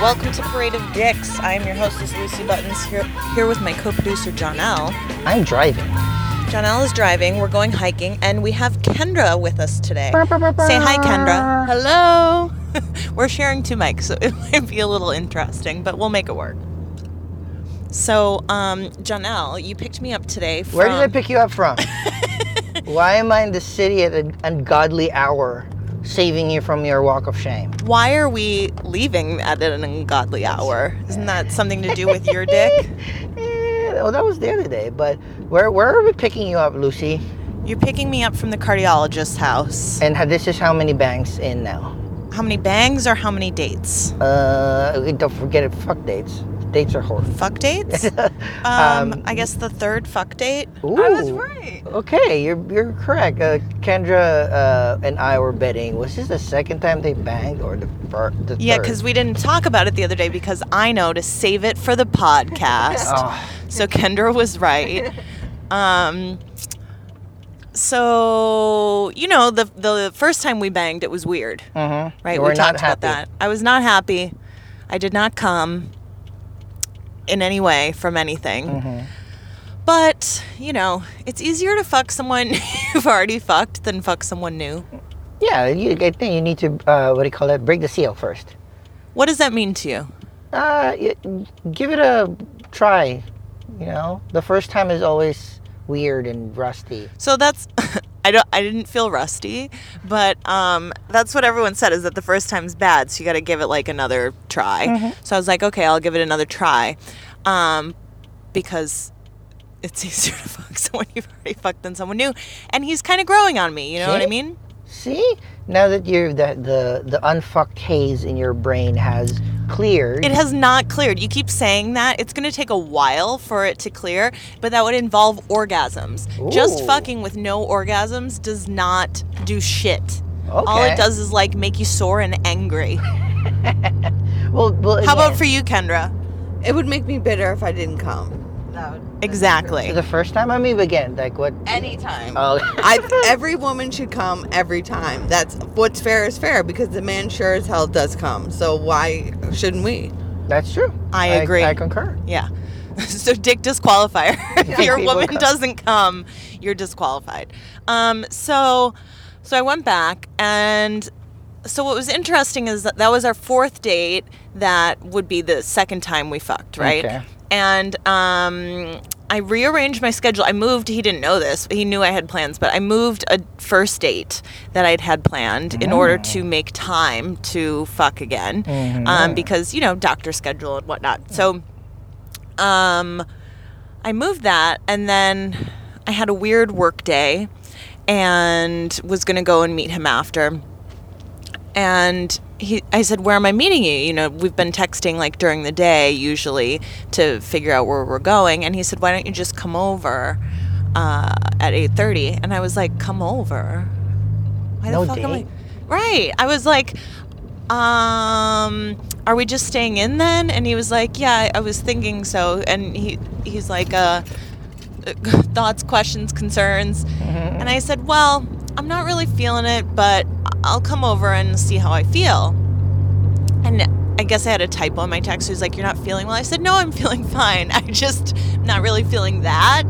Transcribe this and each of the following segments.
Welcome to Parade of Dicks. I am your hostess, Lucy Buttons, here, here with my co producer, John L. I'm driving. John L is driving. We're going hiking, and we have Kendra with us today. Say hi, Kendra. Hello. We're sharing two mics, so it might be a little interesting, but we'll make it work. So, um, John L, you picked me up today. From, Where did I pick you up from? Why am I in the city at an ungodly hour, saving you from your walk of shame? Why are we leaving at an ungodly hour? Isn't that something to do with your dick? Well, that was the other day, but where where are we picking you up, Lucy? You're picking me up from the cardiologist's house. And this is how many bangs in now? How many bangs or how many dates? Uh, don't forget it. Fuck dates. Dates are horrible. Fuck dates? um, Um, I guess the third fuck date. Ooh. I was right. Okay, you're you're correct. Uh, Kendra uh, and I were betting. Was this the second time they banged or the first? The Yeah, third? because we didn't talk about it the other day because I know to save it for the podcast. Oh, So Kendra was right. Um, so you know the the first time we banged, it was weird, mm-hmm. right? You we not talked about that. I was not happy. I did not come in any way from anything. Mm-hmm. But you know, it's easier to fuck someone you've already fucked than fuck someone new. Yeah, you, I think you need to uh, what do you call it? Break the seal first. What does that mean to you? Uh, give it a try. You know, the first time is always weird and rusty. So that's I don't I didn't feel rusty, but um that's what everyone said is that the first time's bad, so you got to give it like another try. So I was like, okay, I'll give it another try. Um because it's easier to fuck someone you've already fucked than someone new. And he's kind of growing on me, you know what I mean? See, now that you're the the the unfucked haze in your brain has cleared. It has not cleared. You keep saying that. It's going to take a while for it to clear, but that would involve orgasms. Just fucking with no orgasms does not do shit. okay. All it does is like make you sore and angry. well, well, How about for you, Kendra? It would make me bitter if I didn't come. That would, Exactly. the first time? I mean, again, like what? Anytime. Oh, I every woman should come every time. That's what's fair is fair because the man sure as hell does come. So why shouldn't we? that's true. I agree. I, concur. Yeah. so dick disqualifier. if your woman come. doesn't come, you're disqualified. Um, so so I went back and so what was interesting is that that was our fourth date that would be the second time we fucked, right? Okay. And um I rearranged my schedule. I moved. He didn't know this. He knew I had plans, but I moved a first date that I'd had planned in order to make time to fuck again, um, because you know doctor schedule and whatnot. So, um, I moved that, and then I had a weird work day, and was gonna go and meet him after. And he, I said, "Where am I meeting you?" You know, we've been texting like during the day usually to figure out where we're going. And he said, "Why don't you just come over uh, at 8:30?" And I was like, "Come over? Why No the fuck am I?" date? Right? I was like, um, are we just staying in then? And he was like, yeah, I was thinking so. And he he's like, uh, thoughts, questions, concerns. And I said, well, I'm not really feeling it, but I'll come over and see how I feel. And I guess I had a typo in my text. He was like, You're not feeling well? I said, No, I'm feeling fine. I just not really feeling that.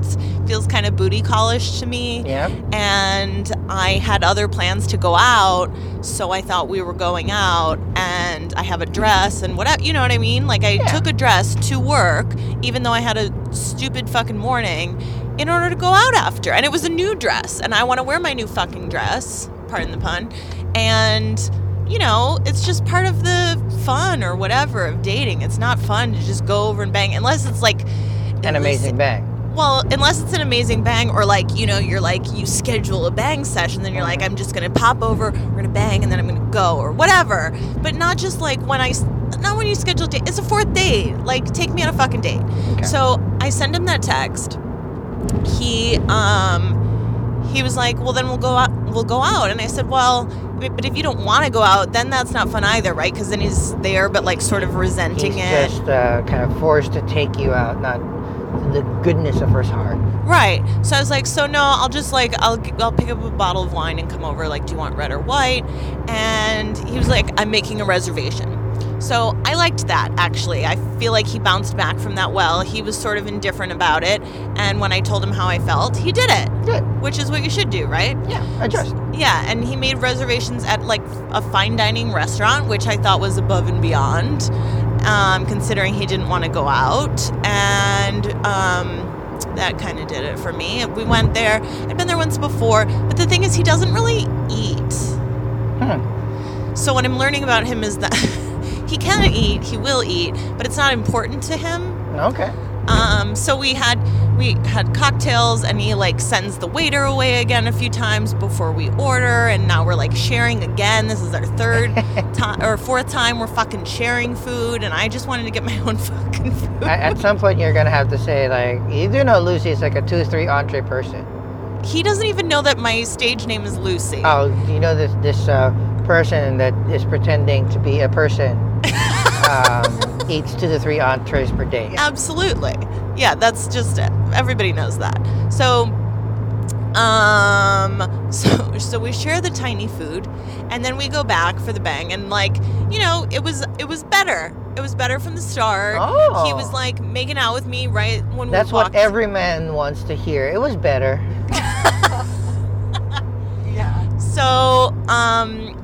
Feels kind of booty callish to me. Yeah. And I had other plans to go out, so I thought we were going out and I have a dress and whatever you know what I mean? Like I Yeah. took a dress to work, even though I had a stupid fucking morning, in order to go out after. And it was a new dress, and I want to wear my new fucking dress, pardon the pun. And you know, it's just part of the fun or whatever of dating. It's not fun to just go over and bang unless it's like An amazing bang. well, unless it's an amazing bang, or like you know, you're like you schedule a bang session, then you're like, I'm just gonna pop over, we're gonna bang, and then I'm gonna go, or whatever. But not just like when I, not when you schedule a date. It's a fourth date. Like, take me on a fucking date. Okay. So I send him that text. He, um, he was like, well, then we'll go out. We'll go out, and I said, well, but if you don't want to go out, then that's not fun either, right? Because then he's there, but like sort of resenting He's it. just uh, kind of forced to take you out, not the goodness of his heart. Right. So I was like, so no, I'll just like I'll I'll pick up a bottle of wine and come over. Like, do you want red or white? And he was like, I'm making a reservation. So I liked that actually. I feel like he bounced back from that well. He was sort of indifferent about it. And when I told him how I felt, he did it, Good. which is what you should do, right? Yeah. Adjust. Yeah, and he made reservations at like a fine dining restaurant, which I thought was above and beyond, um, considering he didn't want to go out. And um, that kind of did it for me. We went there. I'd been there once before, but the thing is, he doesn't really eat. Hmm. So what I'm learning about him is that he can eat, he will eat, but it's not important to him. Okay. Um, so we had we had cocktails, and he like sends the waiter away again a few times before we order, and now we're like sharing again. This is our third time or fourth time we're fucking sharing food, and I just wanted to get my own fucking food. at, at some point, you're gonna have to say like, you do know Lucy is like a two, three entree person. he doesn't even know that my stage name is Lucy. Oh, you know this this uh, person that is pretending to be a person um, eats two to three entrees per day. Absolutely. Yeah, that's just it. Everybody knows that. So um so so we share the tiny food and then we go back for the bang and like, you know, it was it was better. It was better from the start. Oh. He was like making out with me right when we're That's we what every man wants to hear. It was better. Yeah. So, um,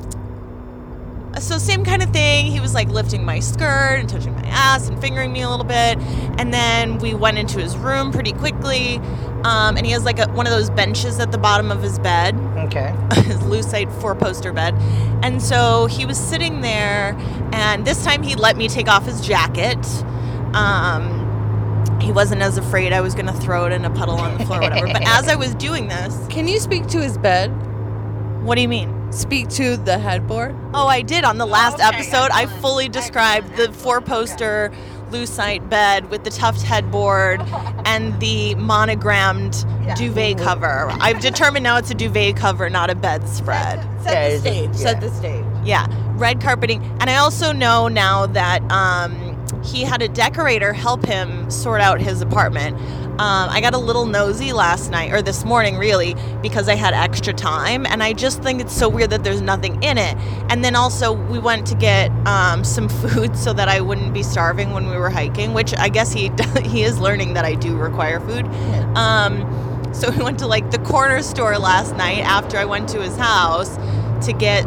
so same kind of thing. He was like lifting my skirt and touching my ass and fingering me a little bit, and then we went into his room pretty quickly. Um, and he has like a, one of those benches at the bottom of his bed, Okay. his lucite four-poster bed. And so he was sitting there, and this time he let me take off his jacket. Um, he wasn't as afraid I was gonna throw it in a puddle on the floor, or whatever. But as I was doing this, Can you speak to his bed? what do you mean? Speak to the headboard? Oh, I did on the last Okay, episode. I fully described the four poster lucite bed with the tuft headboard and the monogrammed Yeah. duvet cover. I've determined now it's a duvet cover, not a bedspread. Set Yeah, the stage. yeah. Set the stage. Yeah, red carpeting. And I also know now that um, he had a decorator help him sort out his apartment. Um, I got a little nosy last night, or this morning, really, because I had extra time. And I just think it's so weird that there's nothing in it. And then also, we went to get um, some food so that I wouldn't be starving when we were hiking, which I guess he, he is learning that I do require food. Um, so we went to like the corner store last night after I went to his house to get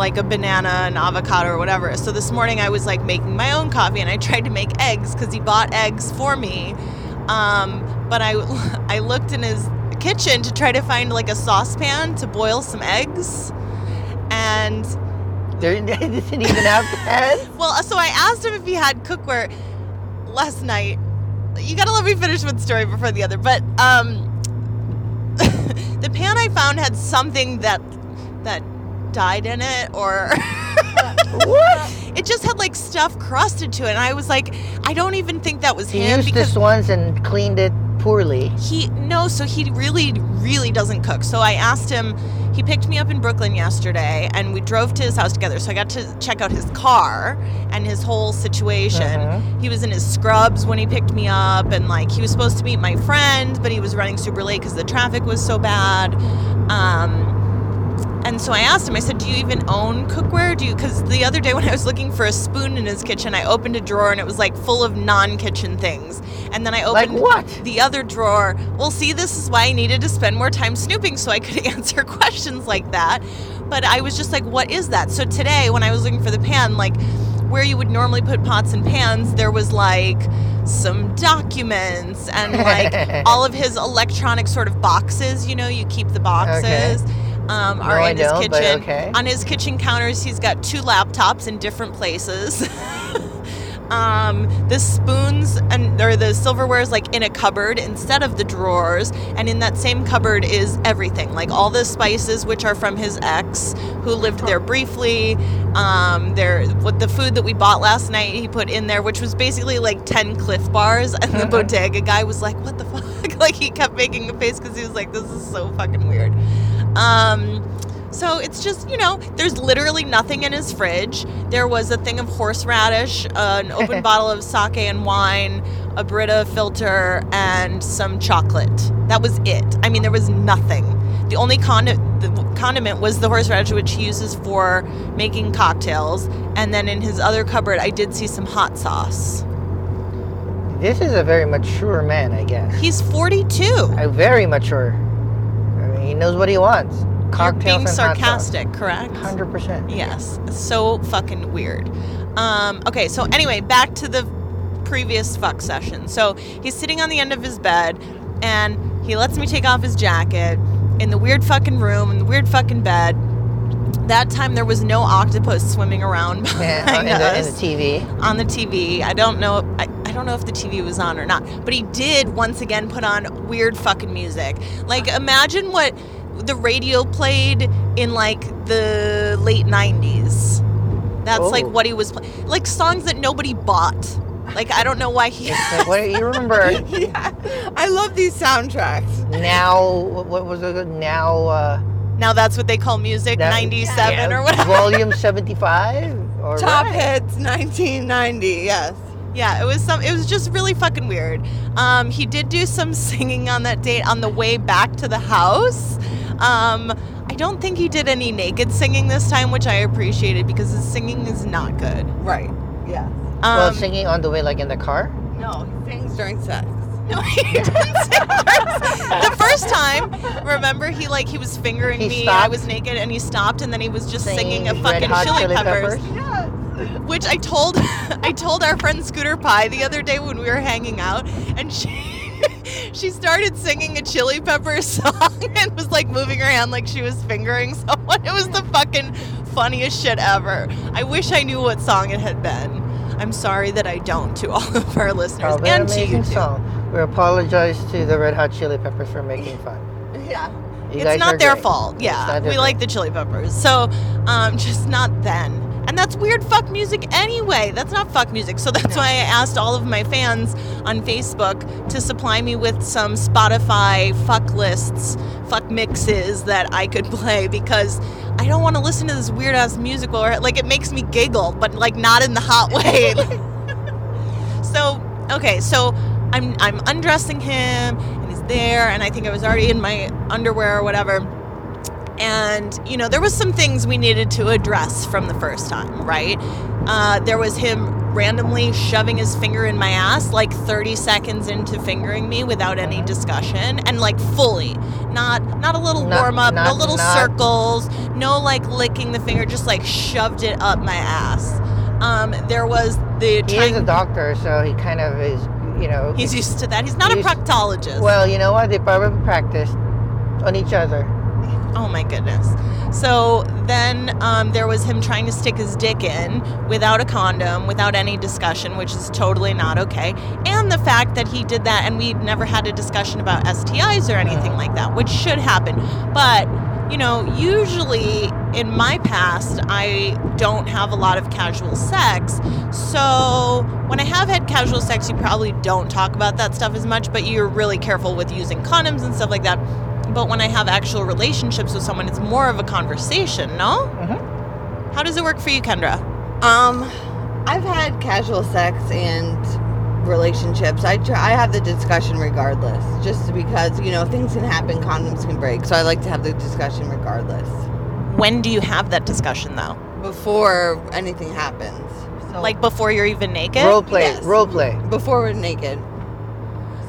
like a banana and avocado or whatever. So this morning I was like making my own coffee and I tried to make eggs because he bought eggs for me. Um, but I I looked in his kitchen to try to find like a saucepan to boil some eggs. And there didn't even have head. well, so I asked him if he had cookware last night. You gotta let me finish one story before the other. But um, the pan I found had something that that died in it, or What? it just had like stuff crusted to it. And I was like, I don't even think that was He him used this once and cleaned it poorly. he no so he really really doesn't cook so i asked him he picked me up in brooklyn yesterday and we drove to his house together so i got to check out his car and his whole situation Mhm. he was in his scrubs when he picked me up and like he was supposed to meet my friend but he was running super late because the traffic was so bad um and so I asked him, I said, Do you even own cookware? Do you? Because the other day when I was looking for a spoon in his kitchen, I opened a drawer and it was like full of non kitchen things. And then I Like opened what? the other drawer. Well, see, this is why I needed to spend more time snooping so I could answer questions like that. But I was just like, What is that? So today, when I was looking for the pan, like where you would normally put pots and pans, there was like some documents and like all of his electronic sort of boxes. You know, you keep the boxes. Um, are in his kitchen. okay. On his kitchen counters, he's got two laptops in different places. um, the spoons and or the silverware is like in a cupboard instead of the drawers, and in that same cupboard is everything, like all the spices which are from his ex who lived there briefly. Um, there, what the food that we bought last night, he put in there, which was basically like ten Clif bars, and the bodega guy was like, "What the fuck?" like he kept making a face because he was like, "This is so fucking weird." Um, so it's just, you know, there's literally nothing in his fridge. There was a thing of horseradish, uh, an open bottle of sake and wine, a Brita filter, and some chocolate. That was it. I mean, there was nothing. The only condi- the condiment was the horseradish, which he uses for making cocktails. And then in his other cupboard, I did see some hot sauce. This is a very mature man, I guess. He's 42. A very mature. Mean, he knows what he wants. Cocktails You're being sarcastic, correct? Hundred percent. Yes. So fucking weird. Um, okay, so anyway, back to the previous fuck session. So he's sitting on the end of his bed and he lets me take off his jacket in the weird fucking room, in the weird fucking bed. That time there was no octopus swimming around Yeah, behind in the, in us the TV. on the TV. I don't know. I, I don't know if the TV was on or not, but he did once again put on weird fucking music. Like imagine what the radio played in like the late '90s. That's like Oh. what he was playing. Like songs that nobody bought. Like I don't know why he. Like, what, you remember yeah, I love these soundtracks. now? What was it? Now. Uh, now that's what they call music. '97 yeah, or whatever. Volume seventy-five. Or Top right. hits 1990. Yes. Yeah, it was some. It was just really fucking weird. Um, he did do some singing on that date on the way back to the house. Um, I don't think he did any naked singing this time, which I appreciated because his singing is not good. Right. Yeah. Um, well, singing on the way, like in the car. No, he sings during sex. no, he didn't sing the first time. Remember, he like he was fingering He me. and I was naked, and he stopped, and then he was just singing, a Red fucking Hot chili, Chili peppers. Peppers. Yes. Which I told I told our friend Scooter Pie the other day when we were hanging out, and she she started singing a Chili Pepper song and was like moving her hand like she was fingering someone. It was the fucking funniest shit ever. I wish I knew what song it had been. I'm sorry that I don't to all of our listeners Probably and to you too. song. We apologize to the Red Hot Chili Peppers for making fun. Yeah. You it's not their great. fault. Yeah, we like the Chili Peppers. So, um, just not then. And that's weird fuck music anyway. That's not fuck music. So that's why I asked all of my fans on Facebook to supply me with some Spotify fuck lists, fuck mixes that I could play because I don't want to listen to this weird ass music or like it makes me giggle, but like not in the hot way. So okay, so I'm I'm undressing him and he's there and I think I was already in my underwear or whatever. And you know, there was some things we needed to address from the first time, right? Uh, there was him randomly shoving his finger in my ass like 30 seconds into fingering me without any discussion and like fully not not a little Not- warm up no little not- circles no like licking the finger just like shoved it up my ass um, there was the He is a doctor, so he kind of is, you know. He's used to that. He's not a proctologist. well, you know what? They probably practiced on each other. Oh my goodness. So then um, there was him trying to stick his dick in without a condom, without any discussion, which is totally not okay. And the fact that he did that and we never had a discussion about STIs or anything like that, which should happen. But, you know, usually in my past, I don't have a lot of casual sex. So when I have had casual sex, you probably don't talk about that stuff as much, but you're really careful with using condoms and stuff like that. But when I have actual relationships with someone, it's more of a conversation, no? Mhm. How does it work for you, Kendra? Um, I've had casual sex and relationships. I try, I have the discussion regardless, just because you know things can happen, condoms can break. So I like to have the discussion regardless When do you have that discussion, though? before anything happens. So, Like before you're even naked? Role play, Yes. role play. before we're naked.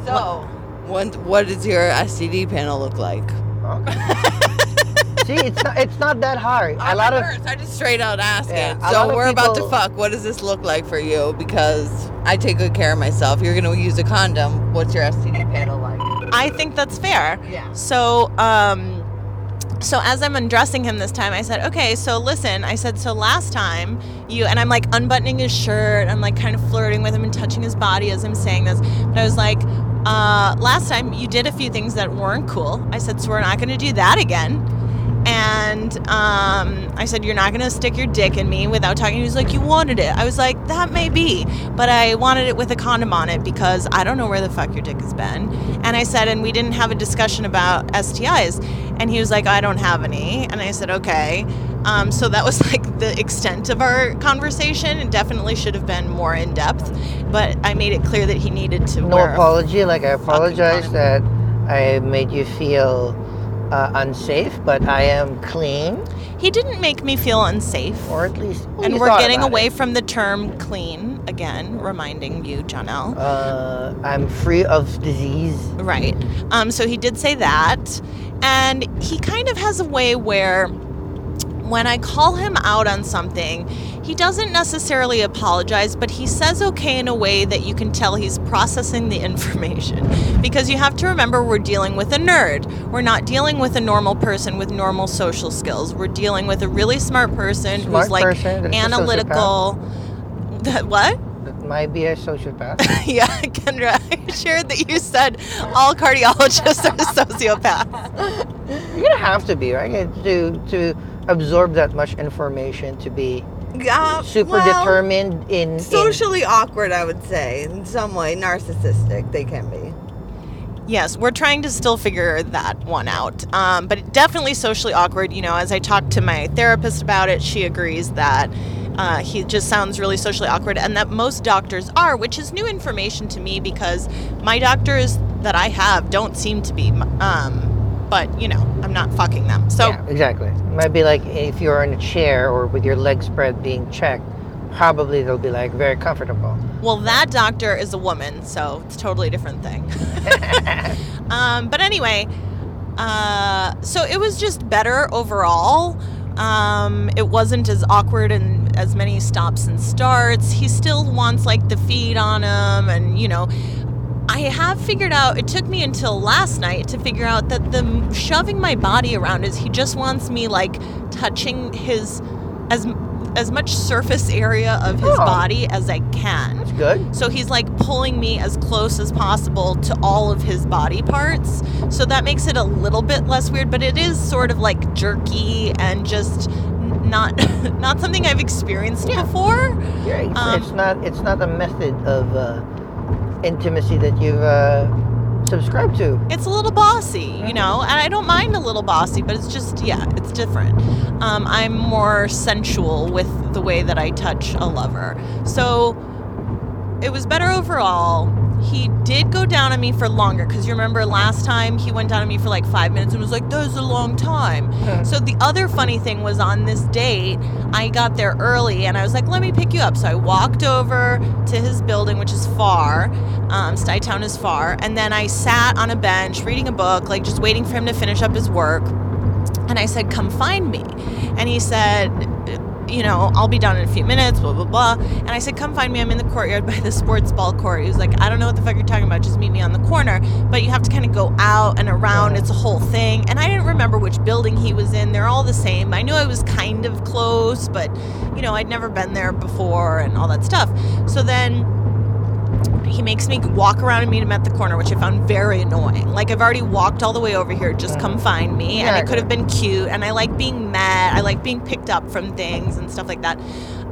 So, what what does your STD panel look like? See, it's not, it's not that hard. A lot of I just straight out ask Yeah, it. a lot So we're about to fuck. What does this look like for you? Because I take good care of myself. You're gonna use a condom. What's your STD panel like? I think that's fair. Yeah. So, um, so as I'm undressing him this time, I said, okay, so listen, I said, so last time you, and I'm like unbuttoning his shirt, I'm like kind of flirting with him and touching his body as I'm saying this, but I was like, uh, last time you did a few things that weren't cool. I said, so we're not going to do that again. And um, I said, You're not going to stick your dick in me without talking. He was like, You wanted it. I was like, That may be, but I wanted it with a condom on it because I don't know where the fuck your dick has been. And I said, And we didn't have a discussion about STIs. And he was like, I don't have any. And I said, Okay. Um, so that was like the extent of our conversation. It definitely should have been more in depth, but I made it clear that he needed to no apology. Like I apologize that I made you feel uh, unsafe, but I am clean, He didn't make me feel unsafe. or at least. well, and we're getting away it. from the term clean again, reminding you, John L. Uh, I'm free of disease. Right. Um, so he did say that. And he kind of has a way where when I call him out on something, he doesn't necessarily apologize, but he says okay in a way that you can tell he's processing the information. Because you have to remember, we're dealing with a nerd. We're not dealing with a normal person with normal social skills. We're dealing with a really smart person Smart who's like person analytical. That, what? Might be a sociopath. Yeah, Kendra, I shared that you said all cardiologists are sociopaths. You're gonna have to be right to to absorb that much information to be Yeah, super well, determined in, in Socially awkward, I would say, in some way. Narcissistic, they can be. Yes, we're trying to still figure that one out. Um, but definitely socially awkward. You know, as I talked to my therapist about it, she agrees that uh, he just sounds really socially awkward and that most doctors are, which is new information to me because my doctors that I have don't seem to be. Um, but, you know, I'm not fucking them. So. yeah, exactly. It might be like if you're in a chair or with your legs spread being checked, probably they'll be like very comfortable. Well, that doctor is a woman, so it's a totally different thing. um, but anyway, uh, so it was just better overall. Um, it wasn't as awkward and as many stops and starts. He still wants like the feed on him, and you know, I have figured out. It took me until last night to figure out that the shoving my body around is he just wants me like touching his as as much surface area of his Oh. body as I can. That's good. So he's like pulling me as close as possible to all of his body parts. So that makes it a little bit less weird, but it is sort of like jerky and just not not something I've experienced Yeah. before. Yeah, it's, Um, it's not it's not a method of uh, intimacy that you've uh, subscribed to. It's a little bossy, you know, and I don't mind a little bossy, but it's just yeah, it's different. Um, I'm more sensual with the way that I touch a lover. So it was better overall. He did go down on me for longer because you remember last time he went down on me for like five minutes and was like, "That was a long time." So the other funny thing was on this date, I got there early and I was like, "Let me pick you up." So I walked over to his building, which is far. Um, Stuytown is far, and then I sat on a bench reading a book, like just waiting for him to finish up his work. And I said, "Come find me," and he said you know, I'll be down in a few minutes, blah, blah, blah. And I said, come find me. I'm in the courtyard by the sports ball court. He was like, I don't know what the fuck you're talking about. Just meet me on the corner. But you have to kind of go out and around. It's a whole thing. And I didn't remember which building he was in. They're all the same. I knew I was kind of close, but, you know, I'd never been there before and all that stuff. So then he makes me walk around and meet him at the corner, which I found very annoying. Like I've already walked all the way over here, just come find me, and it could have been cute. And I like being met. I like being picked up from things and stuff like that.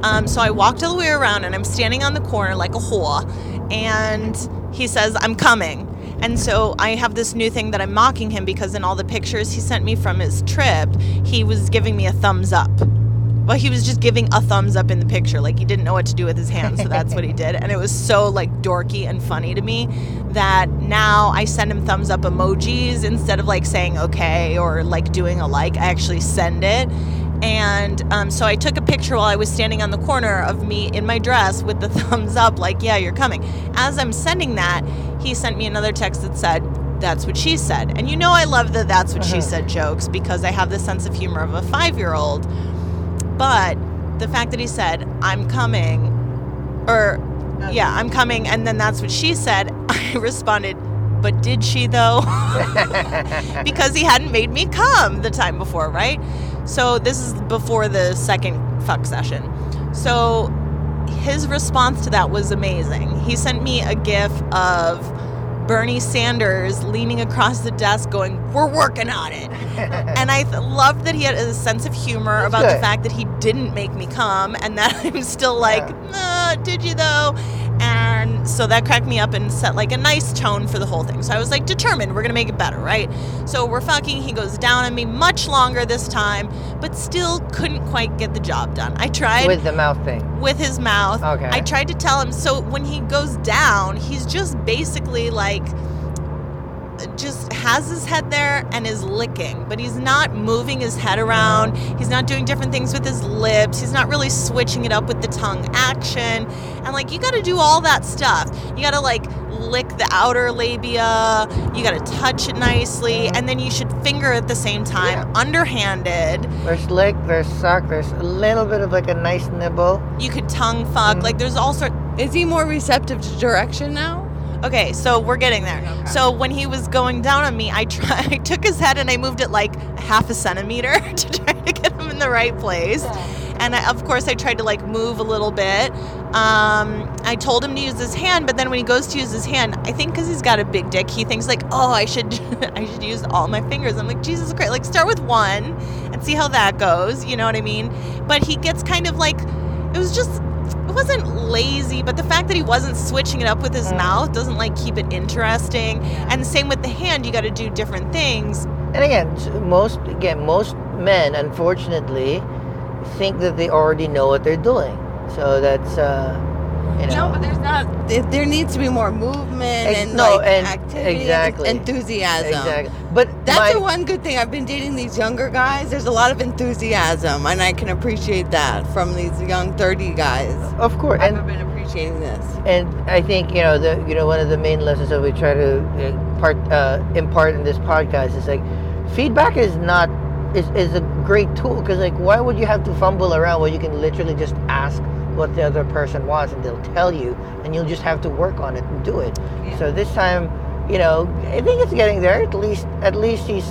Um, so I walked all the way around, and I'm standing on the corner like a whore, and he says, "I'm coming." And so I have this new thing that I'm mocking him because in all the pictures he sent me from his trip, he was giving me a thumbs up. Well, he was just giving a thumbs up in the picture, like he didn't know what to do with his hands, so that's what he did. And it was so like dorky and funny to me that now I send him thumbs up emojis instead of like saying okay or like doing a like. I actually send it. And um, so I took a picture while I was standing on the corner of me in my dress with the thumbs up, like, yeah, you're coming. As I'm sending that, he sent me another text that said, that's what she said. And you know, I love the that's what she said jokes because I have the sense of humor of a five year old. But the fact that he said, I'm coming, or oh. yeah, I'm coming, and then that's what she said, I responded, but did she though? because he hadn't made me come the time before, right? So this is before the second fuck session. So his response to that was amazing. He sent me a gif of Bernie Sanders leaning across the desk going, We're working on it. and I th- loved that he had a sense of humor That's about the fact that he didn't make me come and that I'm still like, nah, did you though? And so that cracked me up and set like a nice tone for the whole thing. So I was like, determined, we're gonna make it better, right? So we're fucking, he goes down on me much longer this time, but still couldn't quite get the job done. I tried with the mouth thing. with his mouth. Okay. I tried to tell him. So when he goes down, he's just basically like just has his head there and is licking, but he's not moving his head around. He's not doing different things with his lips. He's not really switching it up with the tongue action. And like, you got to do all that stuff. You got to like lick the outer labia. You got to touch it nicely, and then you should finger at the same time, Yeah. underhanded. There's lick, there's suck, there's a little bit of like a nice nibble. You could tongue fuck. Mm. Like, there's all sorts. Is he more receptive to direction now? Okay, so we're getting there. So when he was going down on me, I try, I took his head and I moved it like half a centimeter to try to get him in the right place. And I, of course, I tried to like move a little bit. Um, I told him to use his hand, but then when he goes to use his hand, I think because he's got a big dick, he thinks like, oh, I should, I should use all my fingers. I'm like, Jesus Christ, like start with one and see how that goes. You know what I mean? But he gets kind of like, it was just it wasn't lazy, but the fact that he wasn't switching it up with his Mm. mouth doesn't like keep it interesting. And same with the hand, you got to do different things. And again, most again, most men, unfortunately, think that they already know what they're doing. So that's uh, you know. No, but there's not. There, there needs to be more movement Ex- and no, like and- activity exactly. and enthusiasm. exactly. But That's my, the one good thing. I've been dating these younger guys. There's a lot of enthusiasm, and I can appreciate that from these young 30 guys. of course, I've been appreciating this. and I think you know the you know one of the main lessons that we try to uh, part uh, impart in this podcast is like feedback is not is, is a great tool because like why would you have to fumble around when you can literally just ask what the other person wants and they'll tell you and you'll just have to work on it and do it Yeah. so this time you know i think it's getting there at least at least he's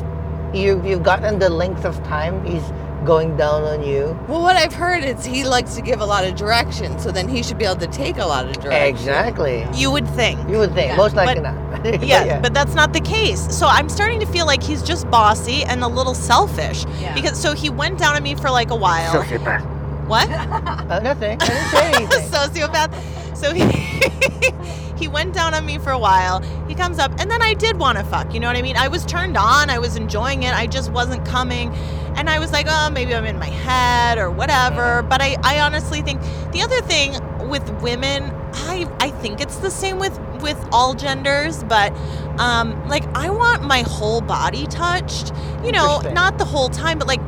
you you've gotten the length of time he's going down on you Well, what I've heard is he likes to give a lot of direction, so then he should be able to take a lot of direction. exactly You would think. you would think Yeah, most likely but- not Yeah, but that's not the case. So I'm starting to feel like he's just bossy and a little selfish. Yeah. Because so he went down on me for like a while. Sociopath. What? Uh, nothing. I didn't say anything. sociopath. So he he went down on me for a while. He comes up, and then I did want to fuck. You know what I mean? I was turned on. I was enjoying it. I just wasn't coming, and I was like, oh, maybe I'm in my head or whatever. But I I honestly think the other thing with women, I I think it's the same with with all genders, but um like I want my whole body touched. You know, not the whole time, but like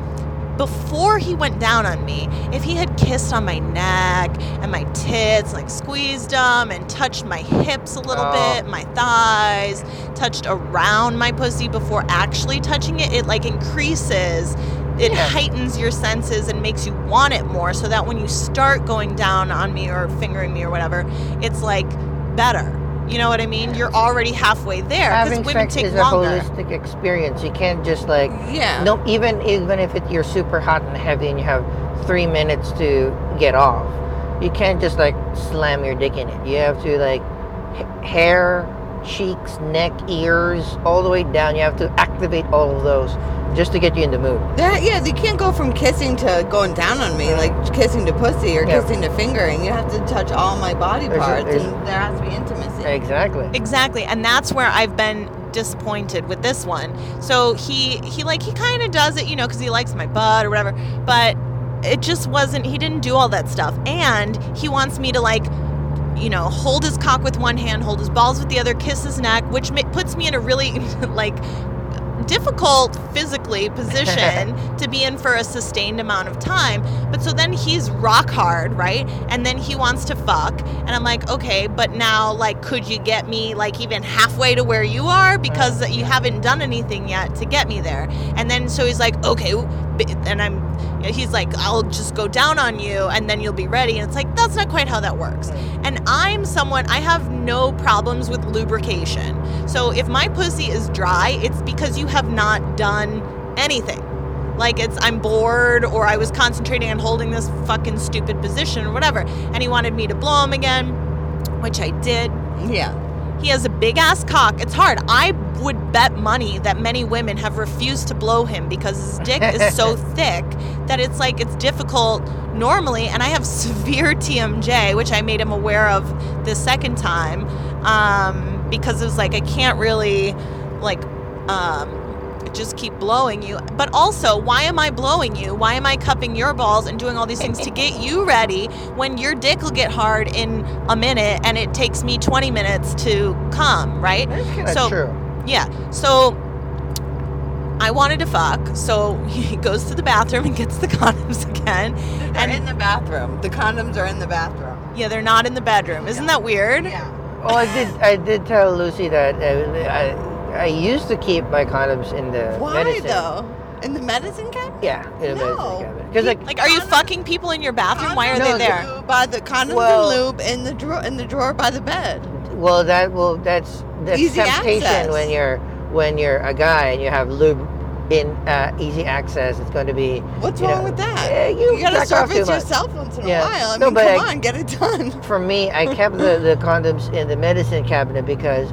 before he went down on me, if he had kissed on my neck and my tits, like squeezed them and touched my hips a little Oh. bit, my thighs, touched around my pussy before actually touching it, it like increases. It Yeah. heightens your senses and makes you want it more so that when you start going down on me or fingering me or whatever, it's like better. You know what I mean? You're already halfway there because Having women sex take is longer. a holistic experience. You can't just like Yeah. no even even if it, you're super hot and heavy and you have three minutes to get off, you can't just like slam your dick in it. You have to like h- hair, cheeks, neck, ears, all the way down. You have to activate all of those just to get you in the mood. That yeah, you can't go from kissing to going down on me, like kissing to pussy or Yeah. kissing to fingering. You have to touch all my body There's parts, there's- and there has to be intimacy. Exactly. Exactly. And that's where I've been disappointed with this one. So he he like he kind of does it, you know, cuz he likes my butt or whatever, but it just wasn't he didn't do all that stuff. And he wants me to like you know, hold his cock with one hand, hold his balls with the other, kiss his neck, which ma- puts me in a really like difficult position to be in for a sustained amount of time. But so then he's rock hard, right? And then he wants to fuck. And I'm like, okay, but now, like, could you get me, like, even halfway to where you are? Because you haven't done anything yet to get me there. And then so he's like, okay. And I'm, he's like, I'll just go down on you and then you'll be ready. And it's like, that's not quite how that works. And I'm someone, I have no problems with lubrication. So if my pussy is dry, it's because you have not done anything. Like it's I'm bored or I was concentrating on holding this fucking stupid position or whatever. And he wanted me to blow him again, which I did. Yeah. He has a big ass cock. It's hard. I would bet money that many women have refused to blow him because his dick is so thick that it's like it's difficult normally. And I have severe TMJ, which I made him aware of the second time um, because it was like I can't really like um, just keep blowing you. But also, why am I blowing you? Why am I cupping your balls and doing all these things to get you ready when your dick will get hard in a minute and it takes me 20 minutes to come, right? That's So- true. Yeah. So I wanted to fuck, so he goes to the bathroom and gets the condoms again. They're And in the bathroom. The condoms are in the bathroom. yeah, they're not in the bedroom. Isn't that weird? Yeah. Oh, I did. I did tell Lucy that uh, I, I used to keep my condoms in the Why medicine. though? In the medicine cabinet? Yeah, in the No. medicine cabinet. Because like, Like, are you fucking people in your bathroom? Why are No, they the- there? Lube By the condoms Well- and lube in the drawer in the drawer by the bed. well, that will that's that's Easy temptation access. when you're when you're a guy and you have lube in uh, easy access. It's going to be. What's you wrong know, with that? eh, you gotta back off too service much. yourself once in Yeah. a while. I No, mean, but come I- on, get it done. For me, I kept the, the condoms in the medicine cabinet because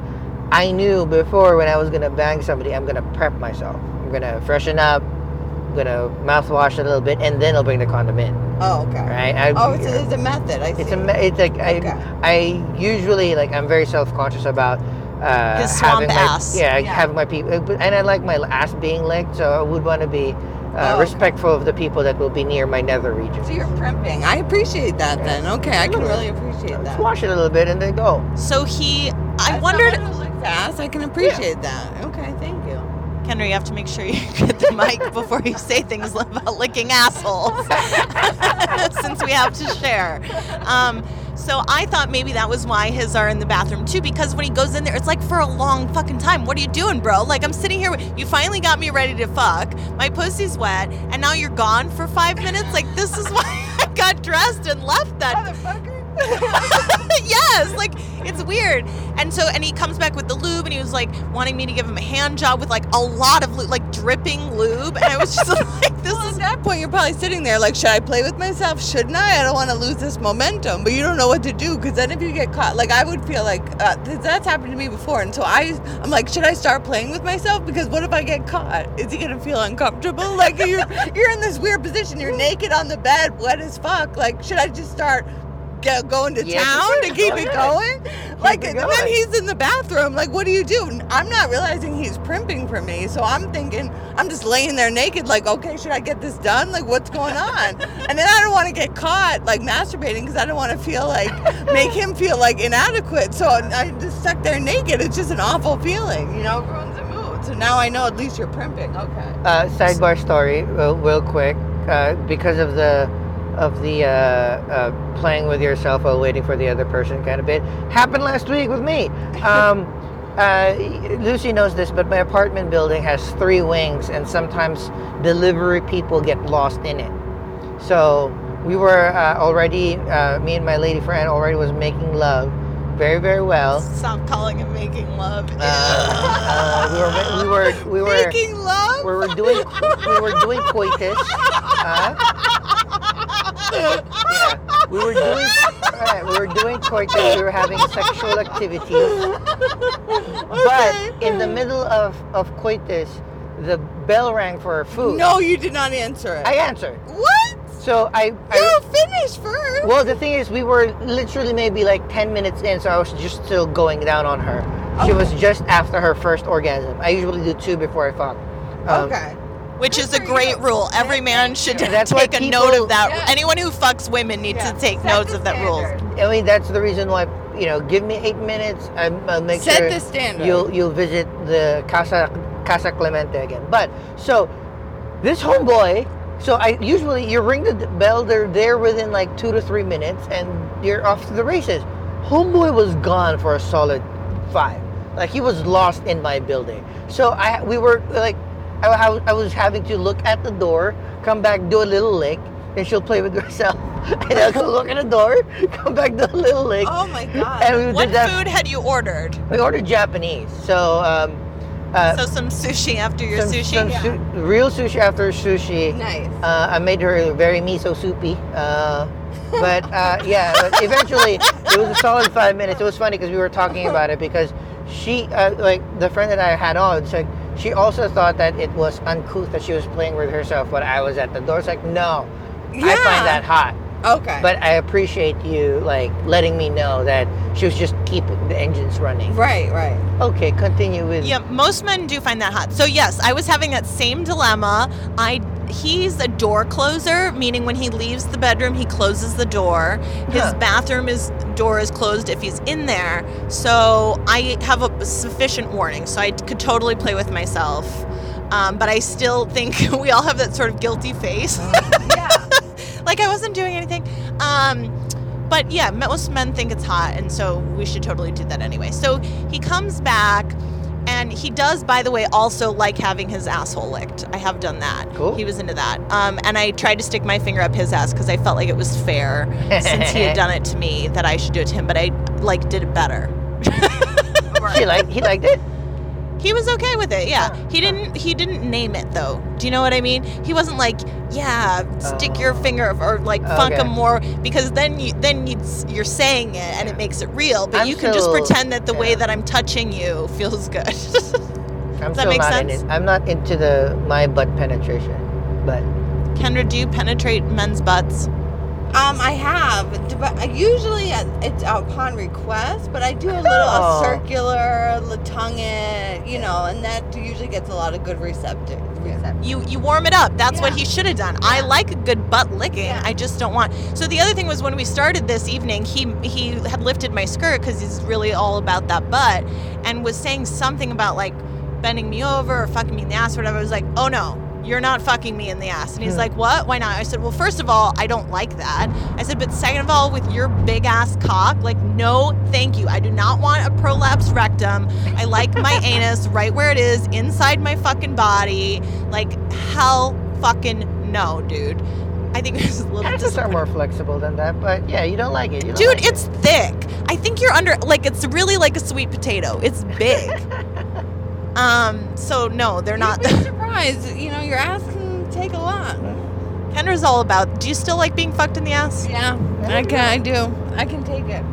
I knew before when I was gonna bang somebody, I'm gonna prep myself. I'm gonna freshen up. I'm gonna mouthwash a little bit, and then I'll bring the condom in. Oh, okay. Right? I, Oh, it's a, it's a method. I see. It's a. It's like Okay. I. I usually like. I'm very self conscious about. Uh, having my, ass. Yeah, Yeah. having my people, and I like my ass being licked, so I would want to be uh, Oh, okay. respectful of the people that will be near my nether region. So you're primping. I appreciate that Yeah. then. Okay, I can really appreciate that. Just that. wash it a little bit and then go. So he, I As wondered, someone who ass, I can appreciate that. Okay, thank you. Kendra, you have to make sure you get the mic before you say things about licking assholes, since we have to share. Um, so I thought maybe that was why his are in the bathroom too, because when he goes in there, it's like for a long fucking time. What are you doing, bro? Like I'm sitting here, you finally got me ready to fuck. My pussy's wet, and now you're gone for five minutes. Like this is why I got dressed and left that. yes, like it's weird. And so, and he comes back with the lube, and he was like wanting me to give him a hand job with like a lot of lube, like dripping lube. And I was just like, this Well, is at that point, you're probably sitting there like, should I play with myself? Shouldn't I? I don't want to lose this momentum. But you don't know what to do because then if you get caught, like I would feel like uh, that's happened to me before. And so I, I'm like, should I start playing with myself? Because what if I get caught? Is he gonna feel uncomfortable? Like you're you're in this weird position. You're naked on the bed, wet as fuck. Like, should I just start? Go, going to Yeah, town to keep it ahead. going, like it then he's in the bathroom. Like, what do you do? I'm not realizing he's primping for me, so I'm thinking I'm just laying there naked. Like, okay, should I get this done? Like, what's going on? and then I don't want to get caught like masturbating because I don't want to feel like make him feel like inadequate. So I'm just stuck there naked. It's just an awful feeling, you know. Ruins the mood. So now I know at least you're primping. Okay. Uh, sidebar story, real, real quick, uh, because of the of the uh, uh, playing with yourself while waiting for the other person kind of bit happened last week with me. Um, uh, Lucy knows this, but my apartment building has three wings, and sometimes delivery people get lost in it. So we were uh, already, uh, me and my lady friend already was making love, very very well. stop calling it making love. Uh, uh, we were we were we were Making love. we were doing we were doing coitus. Huh? Yeah, we were doing right, we were doing coitus. We were having sexual activities. But in the middle of of coitus, the bell rang for food. no, you did not answer it. I answered. what? So I, You finished first. well, the thing is, we were literally maybe like 10 minutes in, so I was just still going down on her. She was just after her first orgasm. I usually do two before I fuck. Um, okay. Which is a great rule. Every man should That's why take a note of that. Yeah. Anyone who fucks women needs Yeah. to take Set notes of that rule. I mean, that's the reason why, you know, give me eight minutes. I, I'll make Set sure the standard. you'll you'll visit the Casa Casa Clemente again. But so this homeboy. So I usually you ring the bell. They're there within like two to three minutes, and you're off to the races. Homeboy was gone for a solid five. Like he was lost in my building. So I we were like, I, I was having to look at the door, come back, do a little lick, and she'll play with herself. and I'll go look at the door, come back, do a little lick. Oh my god. And we What did that. food had you ordered? We ordered Japanese. So, um, uh, So some sushi after your some, sushi. some su- real sushi after sushi. nice. Uh, I made her very miso soupy. Uh, but uh, yeah, but eventually it was a solid five minutes. It was funny because we were talking about it because she, uh, like the friend that I had on, it's like she also thought that it was uncouth that she was playing with herself when I was at the door. It's like no, I find that hot. Okay. But I appreciate you like letting me know that she was just keeping the engines running. right, right. Okay, continue with. Yeah, most men do find that hot. So yes, I was having that same dilemma. I he's a door closer, meaning when he leaves the bedroom, he closes the door. His Huh. bathroom is door is closed if he's in there. So I have a sufficient warning, so I could totally play with myself. Um, but I still think we all have that sort of guilty face. yeah. Like I wasn't doing anything. Um, but yeah, most men think it's hot, and so we should totally do that anyway. So he comes back, and he does, by the way, also like having his asshole licked. I have done that. Cool. He was into that. Um, and I tried to stick my finger up his ass because I felt like it was fair since he had done it to me that I should do it to him. But I like did it better. He liked he liked it. He was okay with it. Yeah. He didn't he didn't name it though. Do you know what I mean? He wasn't like, "Yeah, stick your Oh. finger or like funk Okay. him more" because then you then you you're saying it and it makes it real, but I'm you can just still- pretend that the way yeah. that I'm touching you feels good. I'm Does that still make not sense? in it. I'm not into the my butt penetration, but Kendra, do you penetrate men's butts? Um, I have, but usually uh, it's upon request. But I do a little Oh. a circular, the tongue it, you know, and that usually gets a lot of good receptive. receptive. You you warm it up. That's what he should have done. I like a good butt licking. Yeah. I just don't want. So the other thing was when we started this evening, he he had lifted my skirt because he's really all about that butt, and was saying something about like bending me over or fucking me in the ass or whatever. I was like, oh no. You're not fucking me in the ass. And he's like, What? Why not? I said, Well, first of all, I don't like that. I said, But second of all, with your big ass cock, like, no, thank you. I do not want a prolapsed rectum. I like my anus right where it is, inside my fucking body. Like, hell fucking no, dude. I think it's a little Penises are more flexible than that. But yeah, you don't like it. You don't Dude, like it. it's thick. I think you're under like it's really like a sweet potato. It's big. um, so no, they're not You'd be surprised. You know, your ass can take a lot. Kendra's all about do you still like being fucked in the ass? Yeah, I can. I do. I can take it.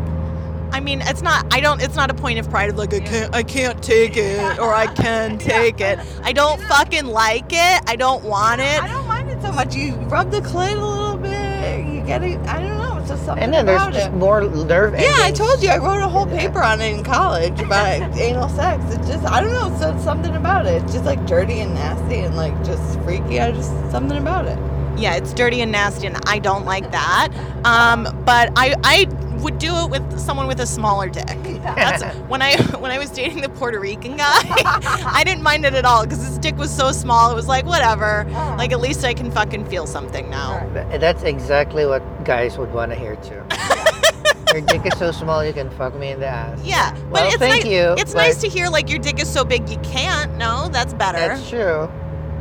I mean, it's not. I don't. It's not a point of pride of like I can't. I can't take it or I can take it. I don't fucking like it. I don't want it. I don't mind it so much. You rub the clit a little bit. You get it. I don't know. It's just something and then there's about just it. more nerve. Yeah, I told you. I wrote a whole paper on it in college about anal sex. It's just I don't know. It's just something about it. It's just like dirty and nasty and like just freaky. I just something about it. Yeah, it's dirty and nasty, and I don't like that. Um, but I I would do it with someone with a smaller dick. That's when I when I was dating the Puerto Rican guy. I didn't mind it at all because his dick was so small. It was like whatever. Like at least I can fucking feel something now. That's exactly what guys would want to hear too. Your dick is so small you can fuck me in the ass. Yeah, but Well, it's thank nice, you, It's but- nice to hear like your dick is so big you can't. No, that's better. That's true.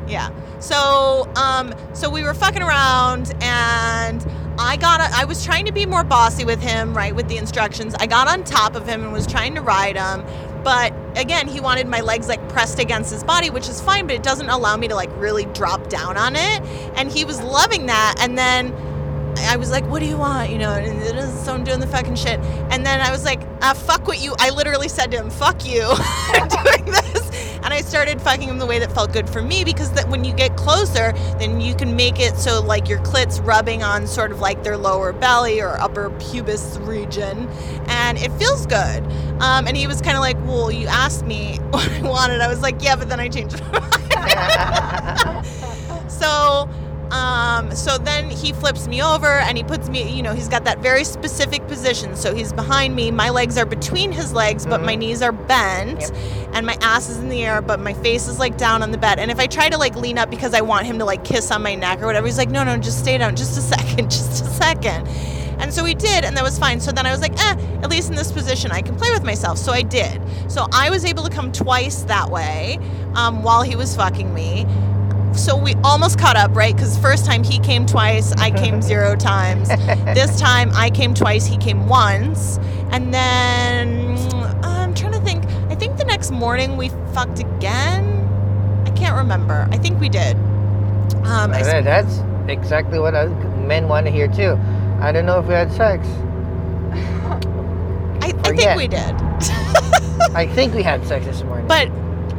Yeah. So, um, so we were fucking around, and I got. A, I was trying to be more bossy with him, right, with the instructions. I got on top of him and was trying to ride him, but again, he wanted my legs like pressed against his body, which is fine, but it doesn't allow me to like really drop down on it. And he was loving that, and then. I was like, "What do you want?" You know, and it is- so I'm doing the fucking shit. And then I was like, uh, "Fuck what you." I literally said to him, "Fuck you," doing this, and I started fucking him the way that felt good for me because that when you get closer, then you can make it so like your clit's rubbing on sort of like their lower belly or upper pubis region, and it feels good. Um, and he was kind of like, "Well, you asked me what I wanted." I was like, "Yeah," but then I changed my mind. So, um, so then he flips me over and he puts me, you know, he's got that very specific position. So he's behind me. My legs are between his legs, but my Mhm. knees are bent Yep. and my ass is in the air, but my face is like down on the bed. And if I try to like lean up because I want him to like kiss on my neck or whatever, he's like, no, no, just stay down just a second, just a second. And so we did, and that was fine. So then I was like, eh, at least in this position, I can play with myself. So I did. So I was able to come twice that way um, while he was fucking me so we almost caught up, right? Because first time he came twice, I came zero times. This time I came twice, he came once, and then I'm trying to think. I think the next morning we fucked again. I can't remember. I think we did. Um, I, That- That's exactly what I, men want to hear too. I don't know if we had sex. I, I think we did. I think we had sex this morning. But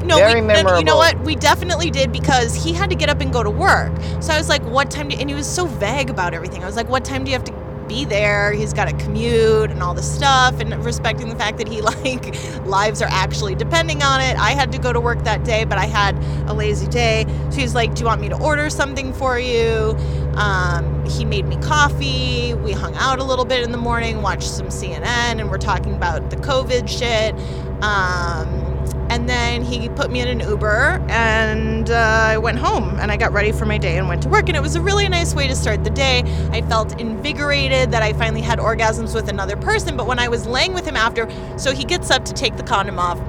no, Very we, no, you know what? We definitely did because he had to get up and go to work. So I was like, "What time?" Do, and he was so vague about everything. I was like, "What time do you have to be there?" He's got to commute and all this stuff, and respecting the fact that he like lives are actually depending on it. I had to go to work that day, but I had a lazy day. So he's like, "Do you want me to order something for you?" Um, he made me coffee. We hung out a little bit in the morning, watched some CNN, and we're talking about the COVID shit. Um, and then he put me in an Uber, and uh, I went home and I got ready for my day and went to work. And it was a really nice way to start the day. I felt invigorated that I finally had orgasms with another person. But when I was laying with him after, so he gets up to take the condom off,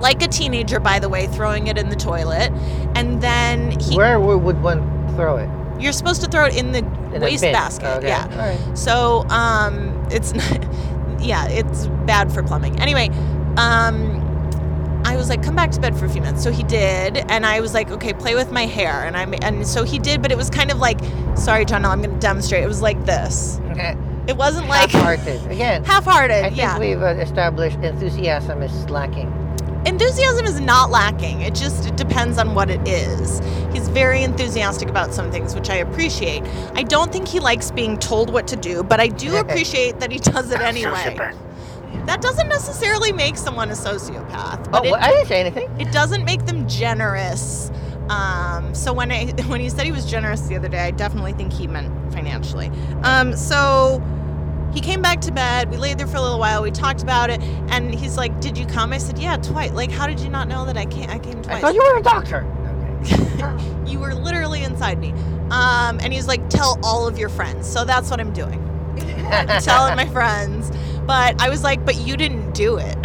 like a teenager, by the way, throwing it in the toilet. And then he. Where would one throw it? You're supposed to throw it in the In a waste basket. Okay. Yeah. All right. So um, it's yeah, it's bad for plumbing. Anyway, um, I was like, come back to bed for a few minutes. So he did, and I was like, okay, play with my hair, and I'm, and so he did, but it was kind of like, sorry, John, I'm going to demonstrate. It was like this. Okay. It wasn't like Half-hearted. Again, half-hearted. I think yeah, we've uh, established enthusiasm is lacking. enthusiasm is not lacking. It just it depends on what it is. He's very enthusiastic about some things, which I appreciate. I don't think he likes being told what to do, but I do appreciate that he does it anyway. That doesn't necessarily make someone a sociopath, Oh, but well, I didn't say anything. it doesn't make them generous. Um, so when I when he said he was generous the other day, I definitely think he meant financially. Um, so he came back to bed. We laid there for a little while. We talked about it, and he's like, "Did you come?" I said, "Yeah, twice." Like, how did you not know that I came? I came twice. I thought you were a doctor. Okay. you were literally inside me. Um, and he's like, "Tell all of your friends." So that's what I'm doing. I'm telling my friends. But I was like, "But you didn't do it."